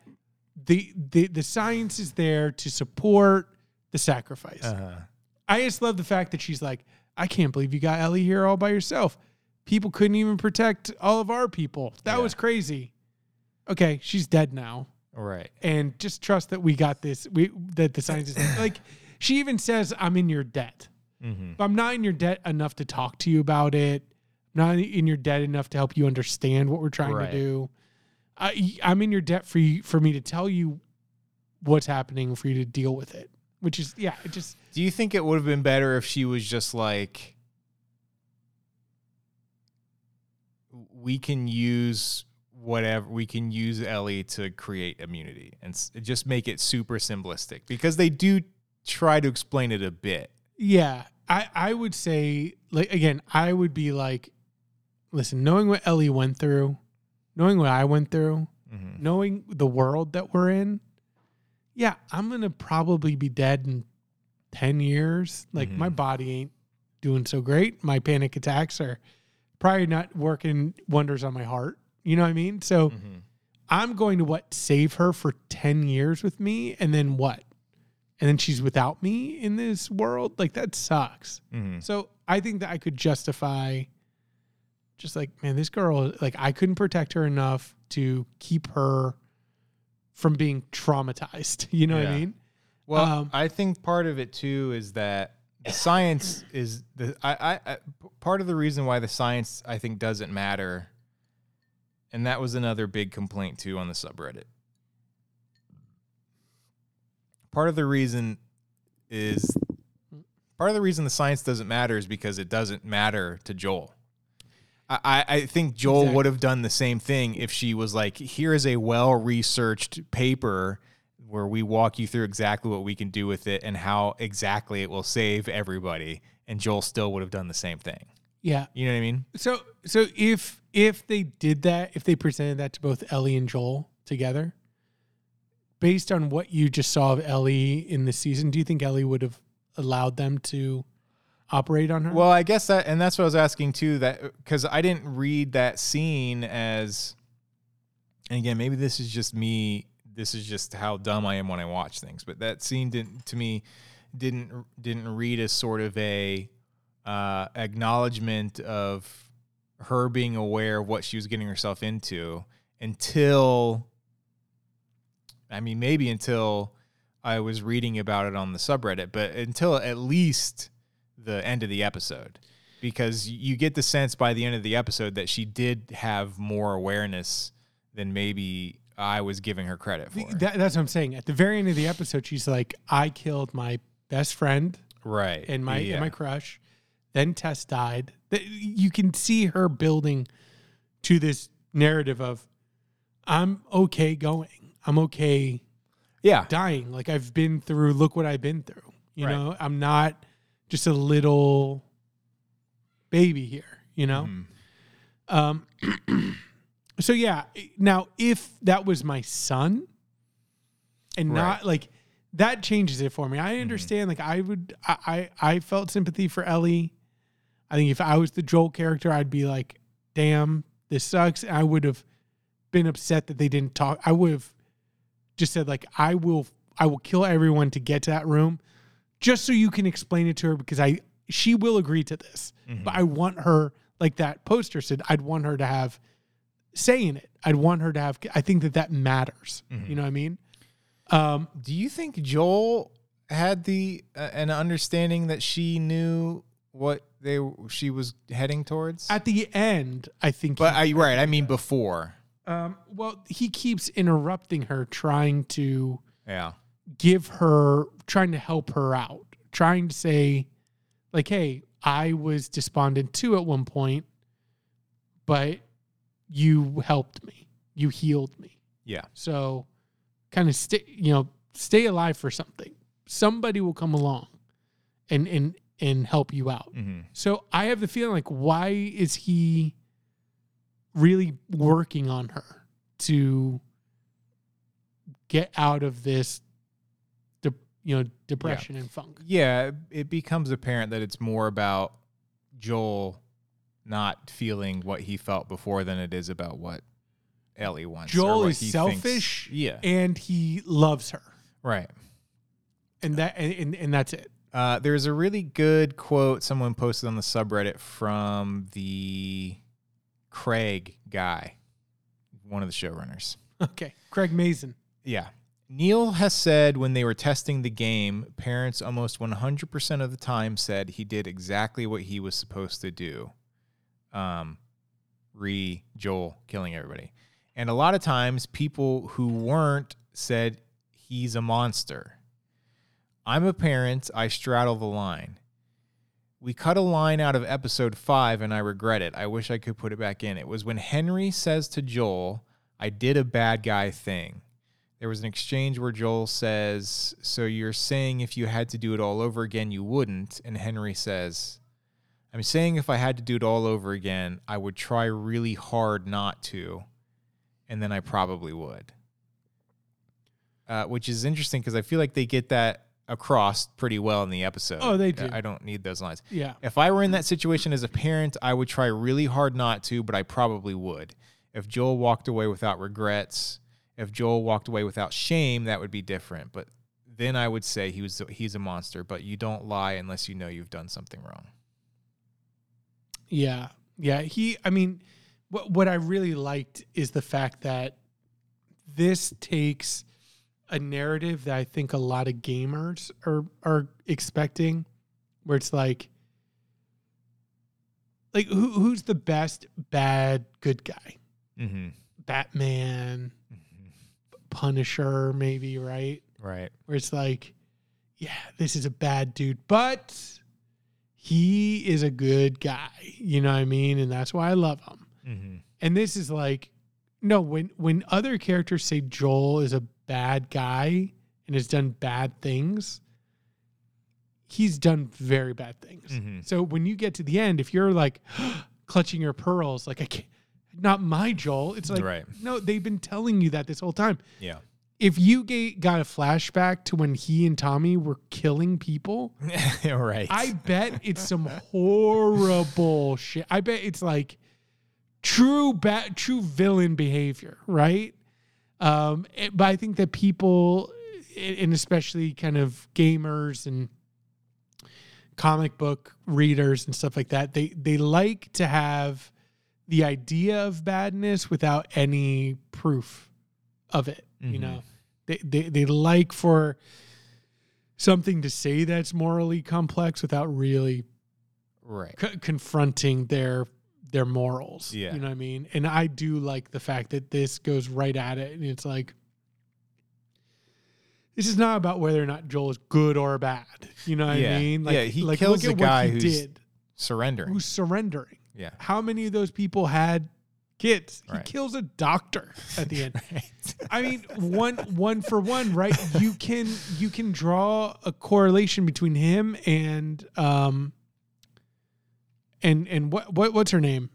the the the science is there to support the sacrifice. uh-huh. I just love the fact that she's like, I can't believe you got Ellie here all by yourself. People couldn't even protect all of our people. That Yeah. was crazy. Okay, she's dead now. Right. and just trust that we got this. We that the science is like. She even says, "I'm in your debt, Mm-hmm. but I'm not in your debt enough to talk to you about it. I'm Not in your debt enough to help you understand what we're trying Right. to do. I, I'm in your debt for you, for me to tell you what's happening, for you to deal with it. Which is, yeah, it just Do you think it would have been better if she was just like, we can use whatever we can use Ellie to create immunity and s- just make it super simplistic because they do try to explain it a bit. Yeah, I I would say like again, I would be like, listen, knowing what Ellie went through, knowing what I went through, Mhm. knowing the world that we're in, yeah, I'm gonna probably be dead in ten years. Like my Mhm. body ain't doing so great. My panic attacks are probably not working wonders on my heart. You know what I mean? So Mhm. I'm going to what save her for 10 years with me and then what? And then she's without me in this world? Like that sucks. Mhm. So I think that I could justify just like, man, this girl, like I couldn't protect her enough to keep her from being traumatized. You know what I mean? Well, Um, I think part of it too is that the science is the I, I, I part of the reason why the science I think doesn't matter, and that was another big complaint too on the subreddit. Part of the reason is part of the reason the science doesn't matter is because it doesn't matter to Joel. I, I think Joel Exactly. would have done the same thing if she was like, here is a well researched paper where we walk you through exactly what we can do with it and how exactly it will save everybody. And Joel still would have done the same thing. Yeah. You know what I mean? So so if if they did that, if they presented that to both Ellie and Joel together, based on what you just saw of Ellie in the season, do you think Ellie would have allowed them to operate on her? Well, I guess that, and that's what I was asking too. That because I didn't read that scene as, and again, maybe this is just me. This is just how dumb I am when I watch things. But that scene didn't to me didn't didn't read as sort of a uh, acknowledgement of her being aware of what she was getting herself into until, I mean, maybe until I was reading about it on the subreddit, but until at least the end of the episode because you get the sense by the end of the episode that she did have more awareness than maybe I was giving her credit for. That, that's what I'm saying. At the very end of the episode, she's like, "I killed my best friend right. and my yeah. and my crush." Then Tess died. You can see her building to this narrative of, "I'm okay going. I'm okay yeah. dying. Like I've been through. Look what I've been through. You Right. know, I'm not just a little baby here. You know. Mhm. Um. so yeah. Now, if that was my son, and Right. not like that changes it for me. I understand. Like I would. I, I I felt sympathy for Ellie. I think if I was the Joel character, I'd be like, "Damn, this sucks." And I would have been upset that they didn't talk. I would have just said like, "I will, I will kill everyone to get to that room, just so you can explain it to her because I she will agree to this, but I want her like that poster said. I'd want her to have say in it. I'd want her to have. I think that that matters. You know what I mean? Um, Do you think Joel had the uh, an understanding that she knew what they she was heading towards? at the end, I think. but he- I, right, I mean before. um, well, he keeps interrupting her, trying to Yeah. Give her, trying to help her out, trying to say, like, "Hey, I was despondent too at one point, but you helped me, you healed me." Yeah. So, kind of stay, you know, stay alive for something. Somebody will come along, and and and help you out. hmm So I have the feeling like, why is he really working on her to get out of this, you know, depression and funk? Yeah, it becomes apparent that it's more about Joel not feeling what he felt before than it is about what Ellie wants. Joel is selfish. Thinks. Yeah. and he loves her, Right. and that and, and, and that's it. Uh, there's a really good quote someone posted on the subreddit from the Craig guy, one of the showrunners. Okay, Craig Mazin. Yeah. Neil has said when they were testing the game, parents almost 100% of the time said he did exactly what he was supposed to do. Um, re Joel killing everybody. And a lot of times, people who weren't said he's a monster. I'm a parent, I straddle the line. We cut a line out of episode five and I regret it. I wish I could put it back in. It was when Henry says to Joel, I did a bad guy thing. There was an exchange where Joel says, So you're saying if you had to do it all over again, you wouldn't? And Henry says, I'm saying if I had to do it all over again, I would try really hard not to, and then I probably would. Uh, which is interesting because I feel like they get that across pretty well in the episode. Oh, they do. I don't need those lines. Yeah. If I were in that situation as a parent, I would try really hard not to, but I probably would. If Joel walked away without regrets, if Joel walked away without shame, that would be different. But then I would say he was he's a monster, but you don't lie unless you know you've done something wrong. Yeah. Yeah. He, I mean, what, what I really liked is the fact that this takes a narrative that I think a lot of gamers are, are expecting, where it's like, like who, who's the best bad good guy? Mm-hmm. Batman, Punisher, maybe, right? Right. Where it's like, yeah, this is a bad dude, but he is a good guy. You know what I mean? And that's why I love him. Mm-hmm. And this is like, no, when when other characters say Joel is a bad guy and has done bad things, he's done very bad things. Mhm. So when you get to the end, if you're like clutching your pearls, like I can't, not my Joel, it's like, Right. no, they've been telling you that this whole time Yeah. if you got a flashback to when he and Tommy were killing people, right. I bet it's some horrible shit. I bet it's like true bad, true villain behavior, right? Um, it- but I think that people, and especially kind of gamers and comic book readers and stuff like that, they they like to have the idea of badness without any proof of it. You Mhm. know, they, they they like for something to say that's morally complex without really right. c- confronting their their morals. Yeah. You know what I mean? And I do like the fact that this goes right at it and it's like this is not about whether or not Joel is good or bad. You know what Yeah. I mean? Like, Yeah, he like kills at guy who's- did. Surrendering. Who's surrendering. Yeah. How many of those people had kids? Right. He kills a doctor at the end. Right. I mean, one one for one, right? You can you can draw a correlation between him and um and and what what what's her name?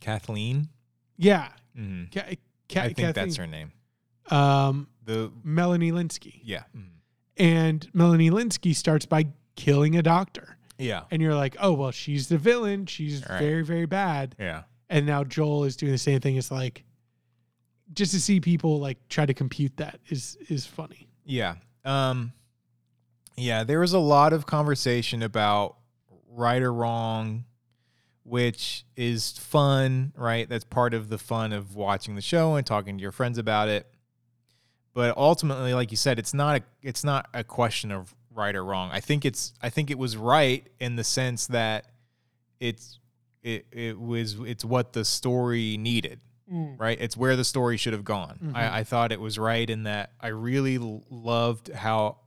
Kathleen. Yeah, hmm Ca- Ca- I think that's her name. Um, The Melanie Lynskey, yeah. Mhm. and Melanie Lynskey starts by killing a doctor, Yeah. and you're like, oh well, she's the villain. She's Right. very very bad, Yeah. and now Joel is doing the same thing. It's like just to see people like try to compute that is is funny. Yeah. Um yeah, there was a lot of conversation about right or wrong, which is fun, right? That's part of the fun of watching the show and talking to your friends about it. But ultimately, like you said, it's not a it's not a question of right or wrong. I think it's I think it was right in the sense that it's it it was it's what the story needed right? It's where the story should have gone. Mhm. I, I thought it was right in that I really loved how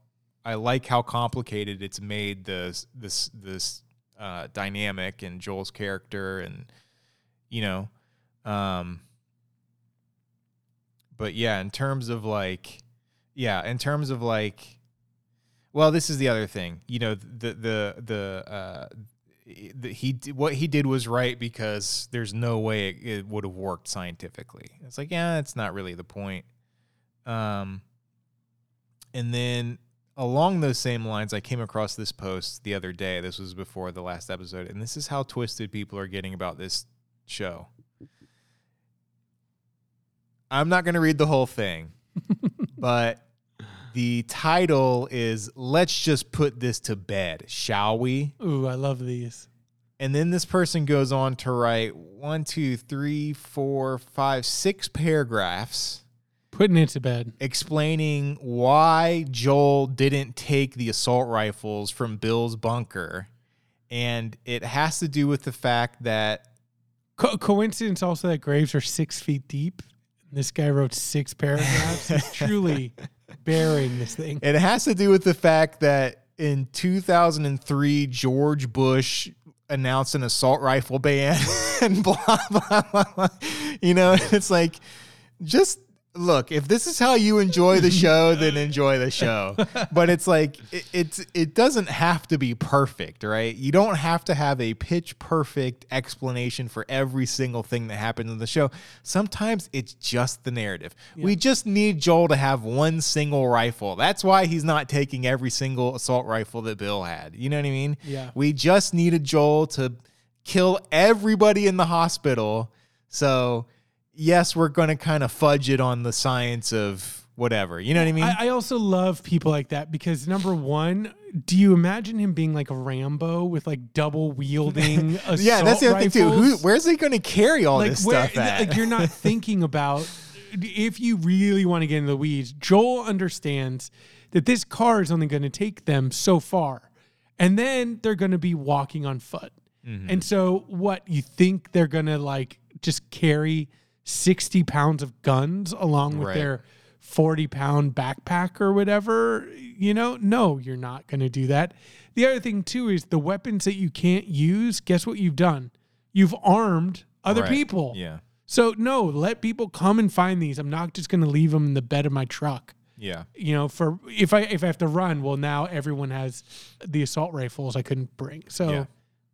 I like how complicated it's made this this this uh, dynamic and Joel's character and you know, um, but yeah, in terms of like, yeah, in terms of like, well, this is the other thing, you know, the the the uh, the, he what he did was right because there's no way it, it would have worked scientifically. It's like, yeah, that's not really the point. Um, and then along those same lines, I came across this post the other day. This was before the last episode, and this is how twisted people are getting about this show. I'm not going to read the whole thing, but the title is Let's Just Put This to Bed, Shall We? Ooh, I love these. And then this person goes on to write one, two, three, four, five, six paragraphs Putting it to bed. explaining why Joel didn't take the assault rifles from Bill's bunker. And it has to do with the fact that Co- coincidence also that graves are six feet deep. This guy wrote six paragraphs. He's truly burying this thing. it has to do with the fact that in 2003 George Bush announced an assault rifle ban and blah blah blah. blah. You know, it's like just look, if this is how you enjoy the show, then enjoy the show. But it's like it, it's it doesn't have to be perfect, right? You don't have to have a pitch perfect explanation for every single thing that happens in the show. Sometimes it's just the narrative. We just need Joel to have one single rifle. That's why he's not taking every single assault rifle that Bill had. You know what I mean? Yeah. We just needed Joel to kill everybody in the hospital. So, yes, we're going to kind of fudge it on the science of whatever. You know what I mean? I, I also love people like that because number one, do you imagine him being like a Rambo with like double wielding? yeah, that's the other thing too. Who, where's he going to carry all like this where stuff at? like you're not thinking about if you really want to get into the weeds joel understands that this car is only going to take them so far and then they're going to be walking on foot Mm-hmm. and so what you think they're going to like just carry 60 pounds of guns along with Right. their 40 pound backpack or whatever you know no you're not going to do that the other thing too is the weapons that you can't use guess what you've done you've armed other Right. people yeah. so no, let people come and find these. I'm not just going to leave them in the bed of my truck. Yeah. You know, for if I if I have to run, well now everyone has the assault rifles I couldn't bring. So Yeah.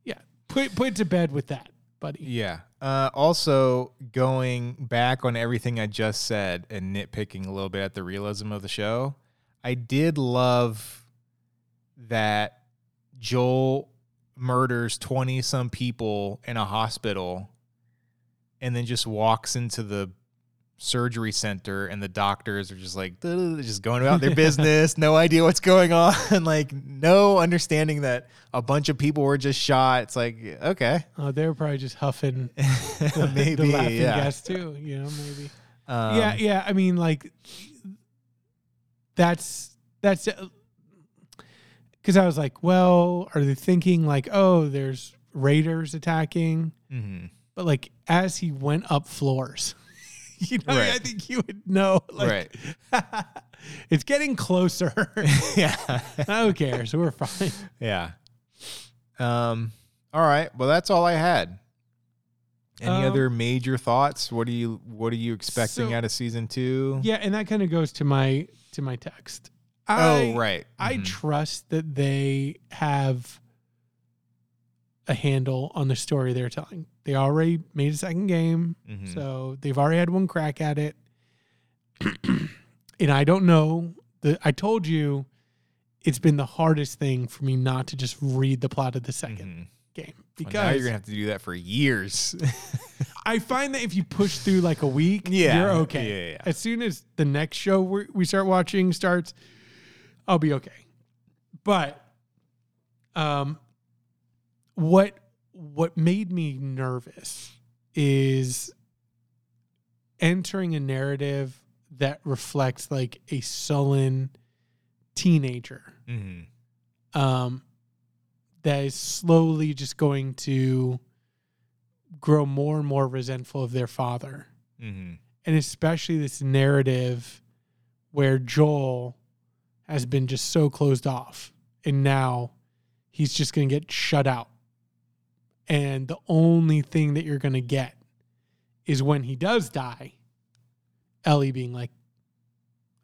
yeah, put put it to bed with that, buddy. Yeah. Uh, also, going back on everything I just said and nitpicking a little bit at the realism of the show, I did love that Joel murders 20 some people in a hospital and then just walks into the surgery center and the doctors are just like just going about their business no idea what's going on and like no understanding that a bunch of people were just shot it's like okay Oh, they were probably just huffing the, maybe the laughing yeah gas too. You know, maybe. Um, yeah, yeah. I mean, like that's that's because I was like, well, are they thinking like, oh, there's raiders attacking? mhm. But like as he went up floors, you know, I think you would know. Like, right. it's getting closer. yeah Who cares? We're fine. yeah um all right well that's all i had any Um, other major thoughts what are you what are you expecting so- out of season two? Yeah, and that kind of goes to my to my text. oh right I Mhm. trust that they have a handle on the story they're telling. They already made a second game, Mhm. so they've already had one crack at it. and I don't know. The I told you it's been the hardest thing for me not to just read the plot of the 2nd Mhm. game Well, because now you're gonna have to do that for years I find that if you push through like a week, Yeah, you're okay. yeah, yeah. As soon as the next show we we start watching starts, I'll be okay. But um, what what made me nervous is entering a narrative that reflects like a sullen teenager Mhm. um, that is slowly just going to grow more and more resentful of their father. Mhm. And especially this narrative where Joel has been just so closed off and now he's just going to get shut out. And the only thing that you're going to get is when he does die, Ellie being like,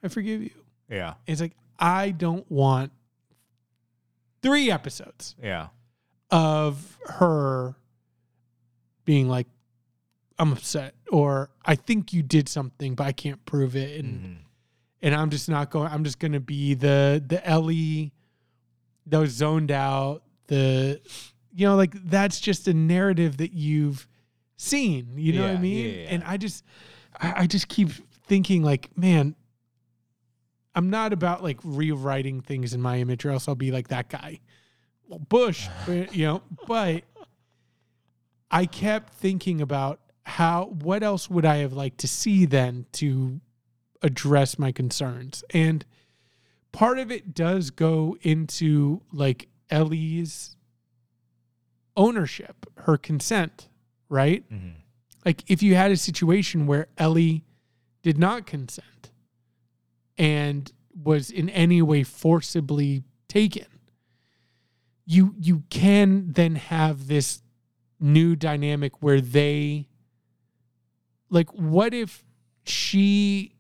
I forgive you. yeah It's like, I don't want three episodes yeah of her being like, I'm upset, or I think you did something, but I can't prove it. And Mhm. and I'm just not going, I'm just gonna be the the Ellie that was zoned out, the you know, like that's just a narrative that you've seen. You know what I mean? yeah, yeah. And I just I, I just keep thinking like, man, I'm not about like rewriting things in my image, or else I'll be like that guy. Well, Bush, but, you know, but I kept thinking about how what else would I have liked to see then to address my concerns. And part of it does go into like Ellie's ownership, her consent, right? Mhm. Like if you had a situation where Ellie did not consent and was in any way forcibly taken, you you can then have this new dynamic where they like what if she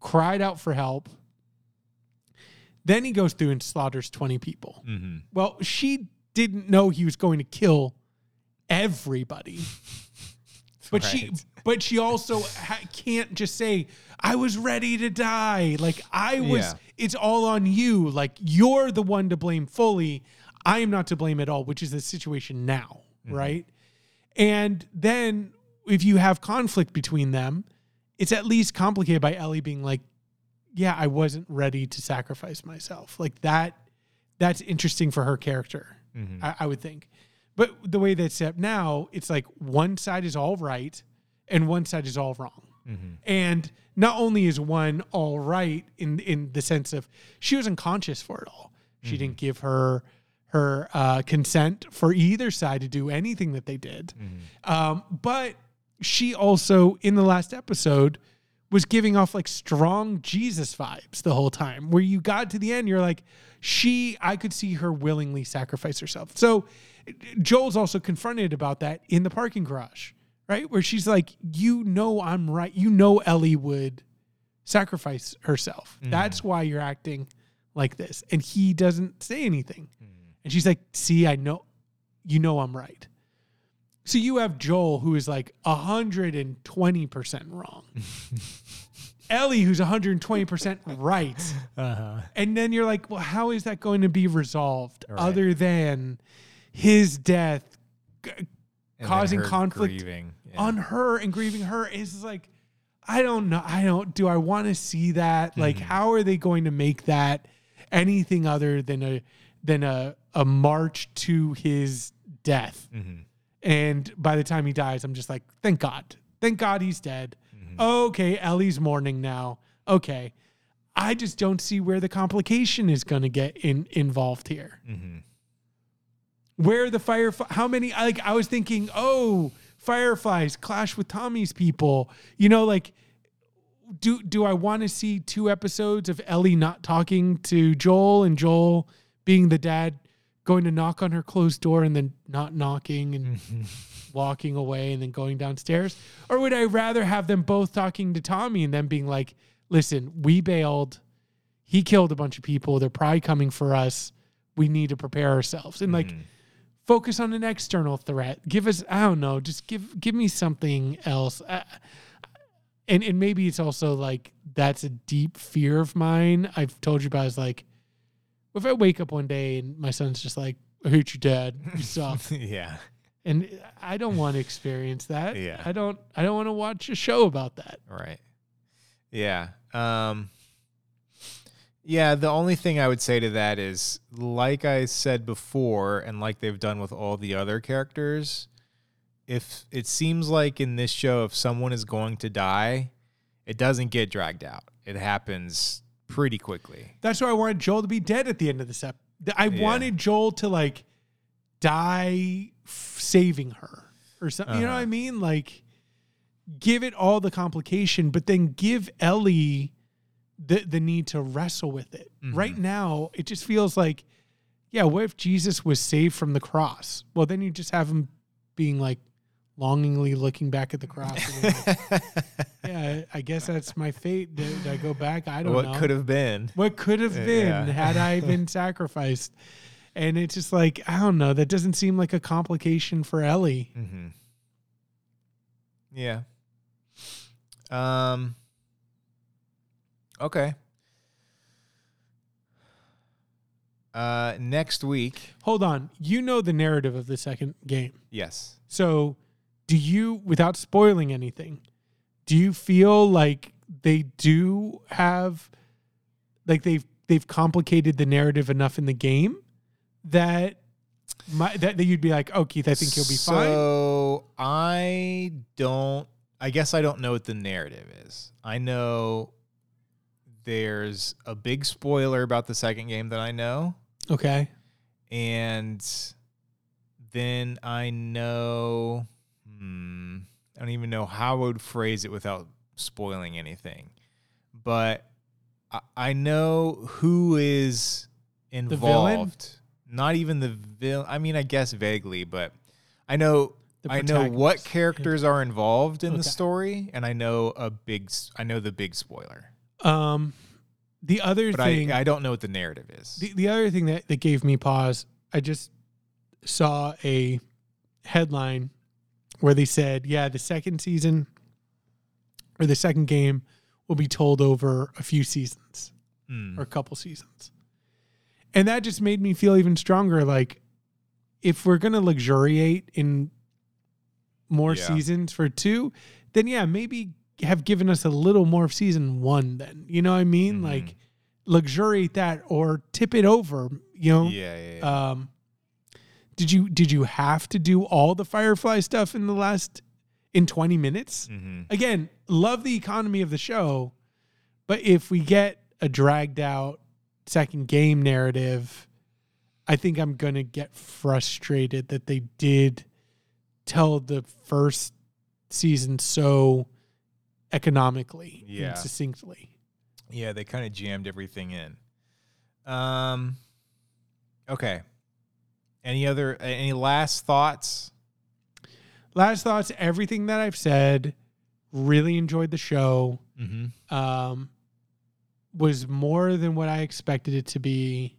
cried out for help then he goes through and slaughters 20 people. Mhm. well she didn't know he was going to kill everybody. But she but she also ha- can't just say i was ready to die. Like i was Yeah. it's all on you. Like you're the one to blame fully. I am not to blame at all which is the situation now Mm-hmm. right? And then if you have conflict between them it's at least complicated by ellie being like yeah i wasn't ready to sacrifice myself. Like that that's interesting for her character Mhm. I, I would think. But the way that's set up now it's like one side is all right and one side is all wrong. Mhm. and not only is one all right in in the sense of she was unconscious for it all. She didn't give her her uh, consent for either side to do anything that they did. Um, but she also in the last episode was giving off like strong jesus vibes the whole time. Where you got to the end you're like she i could see her willingly sacrifice herself. So joel's also confronted about that in the parking garage right? Where she's like you know i'm right you know ellie would sacrifice herself. Mm. That's why you're acting like this. And he doesn't say anything. Mm. And she's like see i know you know i'm right so you have joel who is like 120% wrong ellie who's 120% right Uh-huh. and then you're like well how is that going to be resolved Right. other than his death g- causing conflict. Yeah. on her and grieving her is like I don't know. I don't do I want to see that? Like Mm-hmm. how are they going to make that anything other than a than a a march to his death? Mhm. And by the time he dies, I'm just like, thank God. Thank God he's dead. Mm-hmm. Okay, Ellie's mourning now. Okay. I just don't see where the complication is going to get in involved here Mhm. where the fire how many like i was thinking oh fireflies clash with tommy's people you know like do do i want to see two episodes of ellie not talking to joel and joel being the dad going to knock on her closed door and then not knocking and walking away and then going downstairs? Or would i rather have them both talking to tommy and then being like listen we bailed. He killed a bunch of people. They're probably coming for us. We need to prepare ourselves. And like focus on an external threat. Give us i don't know just give give me something else. Uh, and and maybe it's also like that's a deep fear of mine. I've told you about is like if i wake up one day and my son's just like i hate you dad you suck yeah. and i don't want to experience that Yeah. i don't i don't want to watch a show about that Right. Yeah. Um Yeah, the only thing I would say to that is like I said before and like they've done with all the other characters, if it seems like in this show if someone is going to die, it doesn't get dragged out. It happens pretty quickly. That's why I wanted Joel to be dead at the end of this episode. I Yeah. wanted Joel to like die f- saving her or something. You know what I Uh-huh. mean? Like give it all the complication, but then give Ellie the the need to wrestle with it. Mm-hmm. Right now, it just feels like, yeah, what if Jesus was saved from the cross? Well, then you just have him being like longingly looking back at the cross. like, yeah, I guess that's my fate. Did, did I go back? I don't what know What could have been? what could have Uh, been yeah. had I been sacrificed. And it's just like, I don't know, that doesn't seem like a complication for Ellie. Mm-hmm. Yeah. Um. Okay. Uh, next week, Hold on. You know the narrative of the second game. yes. So, do you, without spoiling anything, do you feel like they do have, like they've they've complicated the narrative enough in the game that my, that, that you'd be like, oh Keith, I think you'll be fine. So I don't I guess I don't know what the narrative is. I know there's a big spoiler about the second game that I know, Okay. and then I know. Hmm, I don't even know how I would phrase it without spoiling anything, but I, I know who is involved. villain? Not even the villain. I mean, I guess vaguely, but I know I know what characters are involved in Okay. the story, and I know a big. I know the big spoiler, Um, the other but thing, I I don't know what the narrative is. the, the other thing that, that gave me pause, I just saw a headline where they said, yeah, the second season or the second game will be told over a few seasons Hmm. or a couple seasons. And that just made me feel even stronger. Like, if we're going to luxuriate in more Yeah. seasons for two, then yeah, maybe have given us a little more of season one, then. You know what I mean? Mhm. Like, luxuriate that or tip it over, you know? yeah, yeah, yeah. Um, did you did you have to do all the Firefly stuff in the last in 20 minutes? hmm again, love the economy of the show, but if we get a dragged out second game narrative, I think I'm going to get frustrated that they did tell the first season so economically Yeah. and succinctly. Yeah, they kind of jammed everything in. Um, okay. Any other? Any last thoughts? Last thoughts, everything that I've said, really enjoyed the show. Mm-hmm. um, was more than what I expected it to be.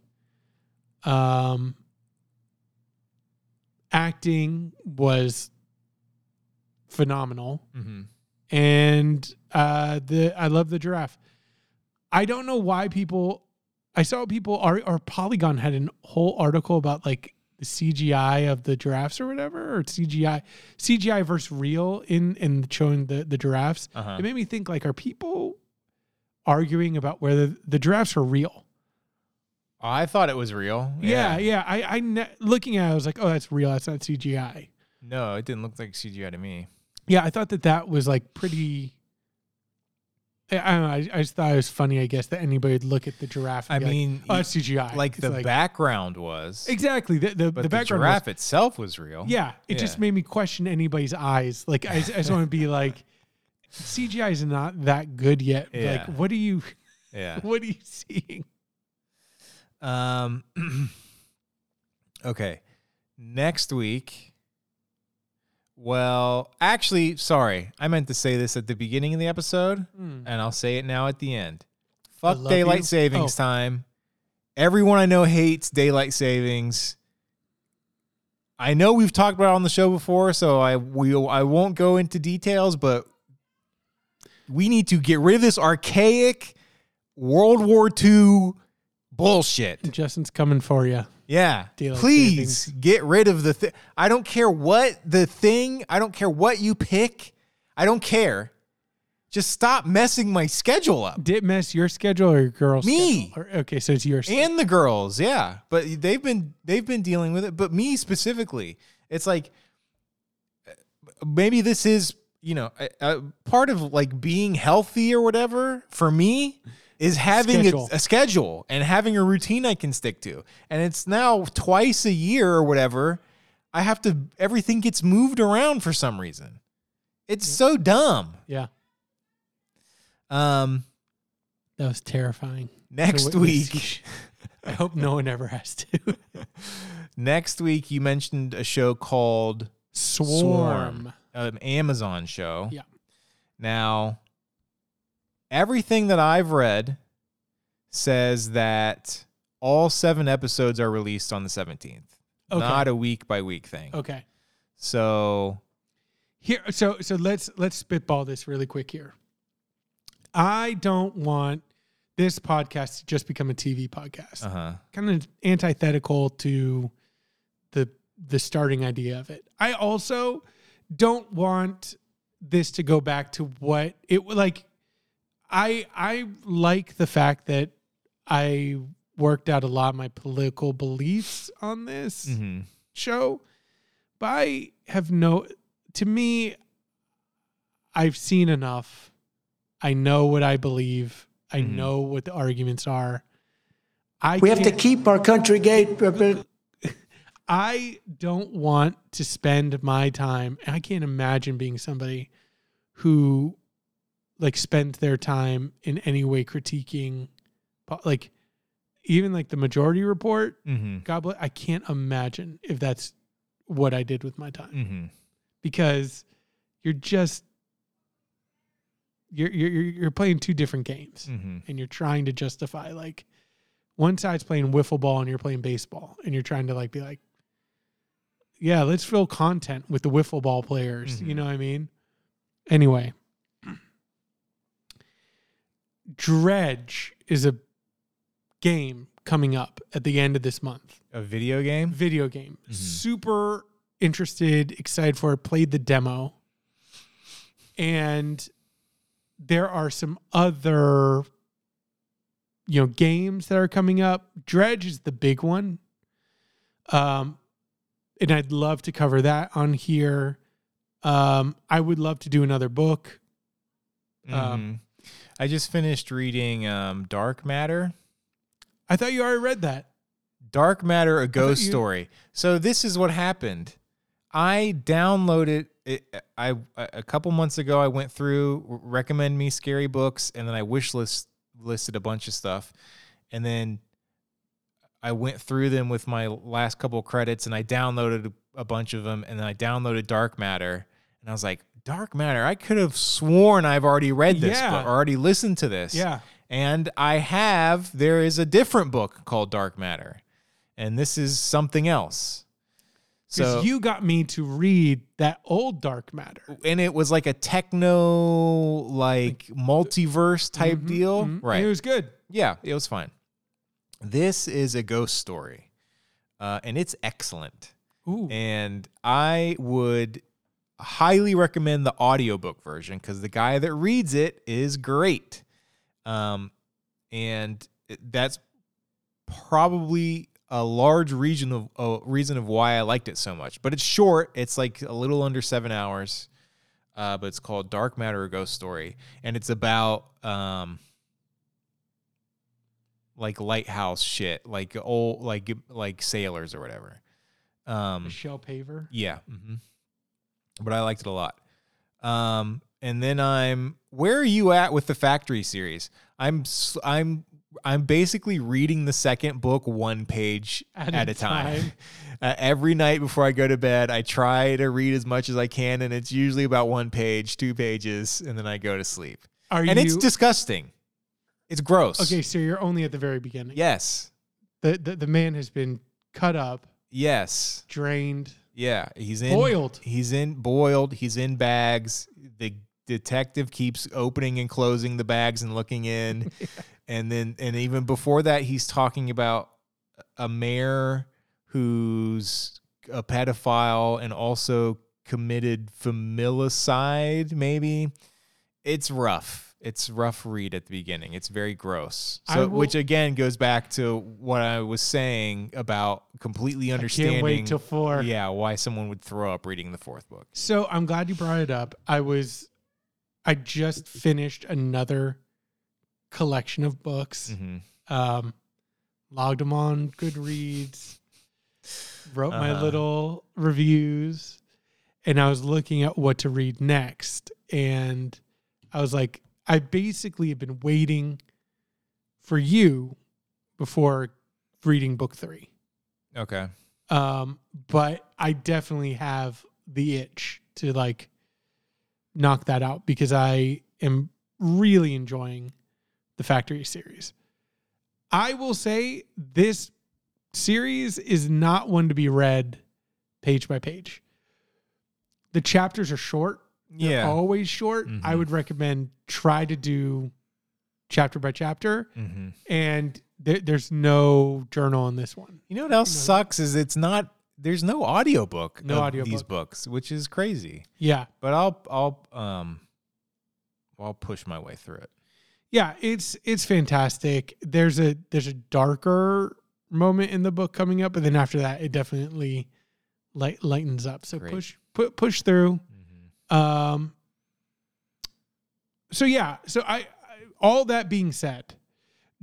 Um, acting was phenomenal, Mm-hmm. and uh, the I love the giraffe. I don't know why people. I saw people or, or Polygon had a whole article about like the CGI of the giraffes or whatever, or CGI CGI versus real in in showing the the giraffes. Uh-huh. It made me think like, are people arguing about whether the giraffes are real? I thought it was real. Yeah, yeah. I, I ne- looking at it, I was like, oh, that's real. That's not CGI. No, it didn't look like CGI to me. Yeah, I thought that that was like pretty. I, I don't know. I, I just thought it was funny. I guess that anybody would look at the giraffe. I mean, like, oh, CGI. like It's the background was, Exactly. The the, the the, background. was- giraffe itself was real. yeah, it just made me question anybody's eyes. Like I, just- I just want to be like, CGI is not that good yet. Yeah. Like, what are you? yeah. What are you seeing? Um. okay. Next week. Well, actually, sorry. I meant to say this at the beginning of the episode, Hmm. and I'll say it now at the end. Fuck daylight you. savings Oh. time. Everyone I know hates daylight savings. I know we've talked about it on the show before, so I we I won't go into details, but we need to get rid of this archaic World War II bullshit. Justin's coming for you. Yeah. Please get rid of the thing. I don't care what the thing, I don't care what you pick. I don't care. Just stop messing my schedule up. Did it mess your schedule or your girl's? Me. Or- okay, so it's yours. And the girls, yeah. But they've been they've been dealing with it, but me specifically. It's like maybe this is, you know, a, a part of like being healthy or whatever for me is having Schedule. A, a schedule and having a routine I can stick to. And it's now twice a year or whatever. I have to everything gets moved around for some reason. It's so dumb. yeah, Um that was terrifying. next week I hope no one ever has to. next week you mentioned a show called Swarm. an Amazon show. Yeah. Now, everything that I've read says that all seven episodes are released on the 17th, Okay. not a week by week thing. Okay. So, Here, so so let's let's spitball this really quick here. I don't want this podcast to just become a TV podcast. uh huh. Kind of antithetical to the the starting idea of it. I also don't want this to go back to what it like. I I like the fact that I worked out a lot of my political beliefs on this hmm show, but I have no. To me, I've seen enough. I know what I believe. I Mhm. know what the arguments are. I We have to keep our country gate. I don't want to spend my time. I can't imagine being somebody who like spent their time in any way critiquing like even like the majority report. Mm-hmm. God bless. I can't imagine if that's what I did with my time Mm-hmm. because you're just you're you're you're playing two different games Mm-hmm. and you're trying to justify like one side's playing wiffle ball and you're playing baseball and you're trying to like be like yeah let's fill content with the wiffle ball players you Mhm. know what i mean anyway dredge is a game coming up at the end of this month. A video game. video game. Mhm. super interested excited for it. Played the demo. And there are some other you know games that are coming up. Dredge is the big one. Um and i'd love to cover that on here. Um i would love to do another book. Um, Mhm. I just finished reading um, Dark Matter. i thought you already read that Dark Matter, a ghost you- story. So this is what happened. I downloaded it. I a couple months ago. I went through recommend me scary books, and then I wish list listed a bunch of stuff, and then I went through them with my last couple credits, and I downloaded a bunch of them, and then I downloaded Dark Matter, and I was like, Dark Matter. I could have sworn I've already read this Yeah. book, already listened to this. yeah And I have, there is a different book called Dark Matter. And this is something else. because So, you got me to read that old dark matter and it was like a techno, like multiverse type Mhm, deal. mhm. Right. And it was good yeah, it was fine. This is a ghost story. Uh, and it's excellent. Ooh. And I would highly recommend the audiobook version because the guy that reads it is great. Um, and that's probably a large region of uh, reason of why I liked it so much. But it's short. It's like a little under seven hours. Uh, but it's called Dark Matter: A Ghost Story, and it's about um, like lighthouse shit, like old like like sailors or whatever. Um, Michelle Paver. yeah. hmm But I liked it a lot. Um, and then I'm where are you at with the Factory series? I'm I'm I'm basically reading the second book one page At at, a time. time. Uh, every night before I go to bed, I try to read as much as I can, and it's usually about one page, two pages, and then I go to sleep. Are and you it's disgusting. It's gross. okay? So you're only at the very beginning. Yes. The, the the man has been cut up, Yes. drained, Yeah. He's in boiled. He's in boiled. He's in bags. The detective keeps opening and closing the bags and looking in, and then and even before that, he's talking about a mayor who's a pedophile and also committed familicide. Maybe it's rough. It's rough read at the beginning. It's very gross. So, will- which again goes back to what I was saying about completely I understanding. can't wait till four. Yeah, why someone would throw up reading the fourth book. So I'm glad you brought it up. I was, I just finished another collection of books. Mm-hmm. Um, logged them on Goodreads. Wrote my Uh-huh. little reviews, and I was looking at what to read next. And I was like, I basically have been waiting for you before reading book three. Okay. Um, but I definitely have the itch to like knock that out because I am really enjoying the Factory series. I will say this series is not one to be read page by page. The chapters are short. They're Yeah. always short. I Mhm. would recommend try to do chapter by chapter, Mm-hmm. and there, there's no journal in this one. You know what else know- sucks is it's not. There's no audiobook No of these books, which is crazy. Yeah, But I'll I'll um I'll push my way through it. yeah, it's it's fantastic. There's a there's a darker moment in the book coming up, but then after that, it definitely light, lightens up. So Great. push put push through. Mm-hmm. Um, so yeah, so I, I all that being said,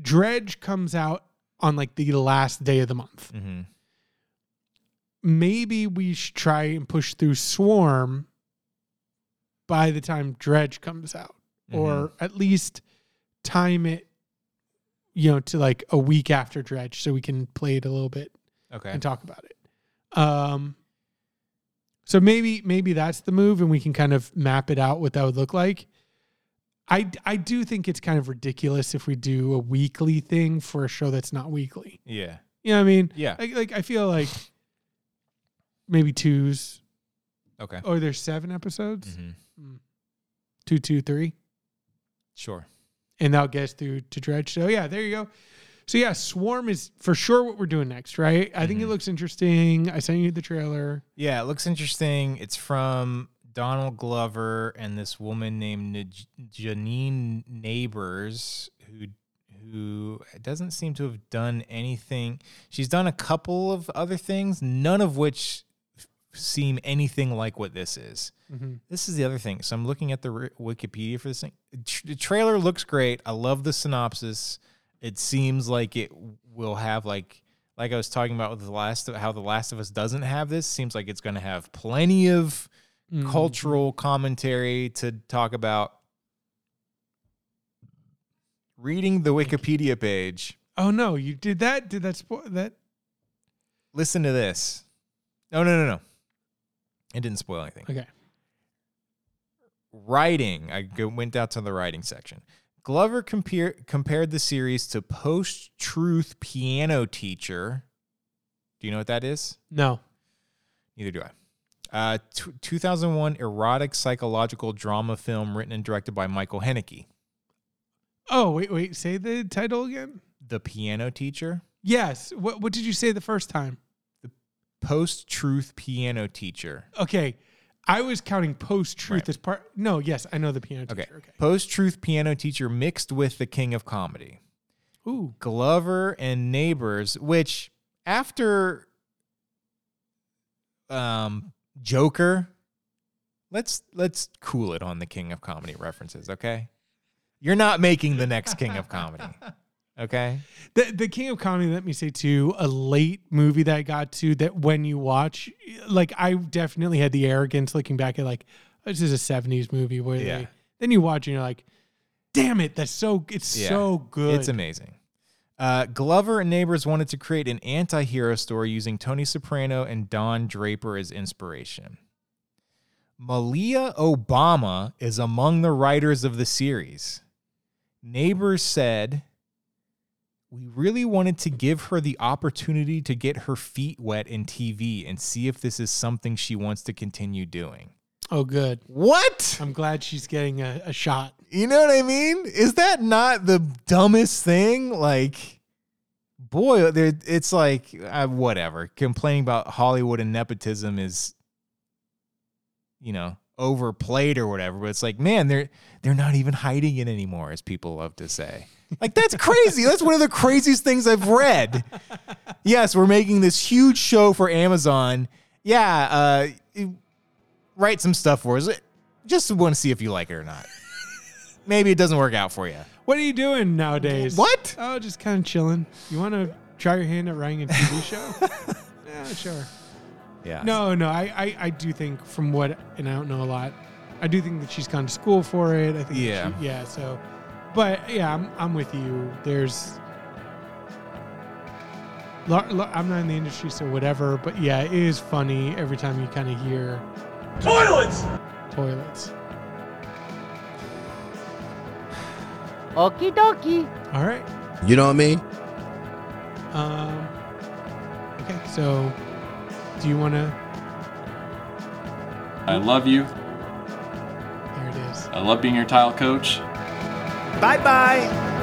Dredge comes out on like the last day of the month. Mm-hmm. Maybe we should try and push through Swarm by the time Dredge comes out, or at least time it, you know, to like a week after Dredge, so we can play it a little bit Okay. and talk about it. Um, so maybe maybe that's the move, and we can kind of map it out what that would look like. I I do think it's kind of ridiculous if we do a weekly thing for a show that's not weekly. Yeah. You know what I mean? Yeah. Like, like I feel like maybe twos Okay. or there's seven episodes, hmm two, two, three, Sure. and that'll get us through to Dredge. So yeah, there you go. So yeah, Swarm is for sure what we're doing next, right? I think it Mhm. looks interesting. I sent you the trailer. Yeah, it looks interesting. It's from Donald Glover and this woman named Janine Nabers, who who doesn't seem to have done anything. She's done a couple of other things, none of which seem anything like what this is. Mhm. This is the other thing. So I'm looking at the r- Wikipedia for this thing. Tr- The trailer looks great. I love the synopsis. It seems like it will have like like I was talking about with the last of how the Last of Us doesn't have this. Seems like it's going to have plenty of Mhm. cultural commentary to talk about. Reading the Wikipedia page, Oh no, you did that? Did that spoil that? listen to this. No, no, no, no. It didn't spoil anything. Okay. writing i go, went down to the writing section glover compare, compared the series to post-truth piano teacher do you know what that is No. neither do i uh, t- 2001 erotic psychological drama film written and directed by michael Haneke. Oh wait, wait. Say the title again. the piano teacher Yes. What What did you say the first time? The post-truth piano teacher Okay. I was counting post truth Right. as part. No. Yes, I know the piano okay teacher. Okay. post-truth piano teacher mixed with the king of comedy Ooh. Glover and Nabers, which after um Joker, let's let's cool it on the King of Comedy references, okay? You're not making the next King of Comedy. Okay? The the King of Comedy. Let me say too, a late movie that I got to that when you watch, like I definitely had the arrogance looking back at like oh, this is a '70s movie where Yeah. they then you watch and you're like, damn it, that's so it's Yeah. so good. It's amazing. Uh, Glover and Nabers wanted to create an anti-hero story using Tony Soprano and Don Draper as inspiration. Malia Obama is among the writers of the series. Nabers said, We really wanted to give her the opportunity to get her feet wet in TV and see if this is something she wants to continue doing. oh, good. What? I'm glad she's getting a, a shot. You know what I mean? Is that not the dumbest thing? Like, boy, it's like uh, whatever. Complaining about Hollywood and nepotism is, you know, overplayed or whatever. But it's like, man, they're they're not even hiding it anymore, as people love to say. Like that's crazy. that's one of the craziest things I've read. Yes, we're making this huge show for Amazon. Yeah, uh, write some stuff for us. Just want to see if you like it or not. Maybe it doesn't work out for you. What are you doing nowadays? What? Oh, just kind of chilling. You want to try your hand at writing a TV show? yeah, sure. Yeah. No, no, I, I, I do think from what, and I don't know a lot. I do think that she's gone to school for it. I think. Yeah. she- yeah. So, but yeah, I'm, I'm with you. There's. lo- lo- I'm not in the industry, so whatever. But yeah, it is funny every time you kind of hear Toilets! toilets. Okie dokie. All right. You know what I mean? Um. Okay, so do you want to? I love you. There it is. I love being your tile coach. Bye bye.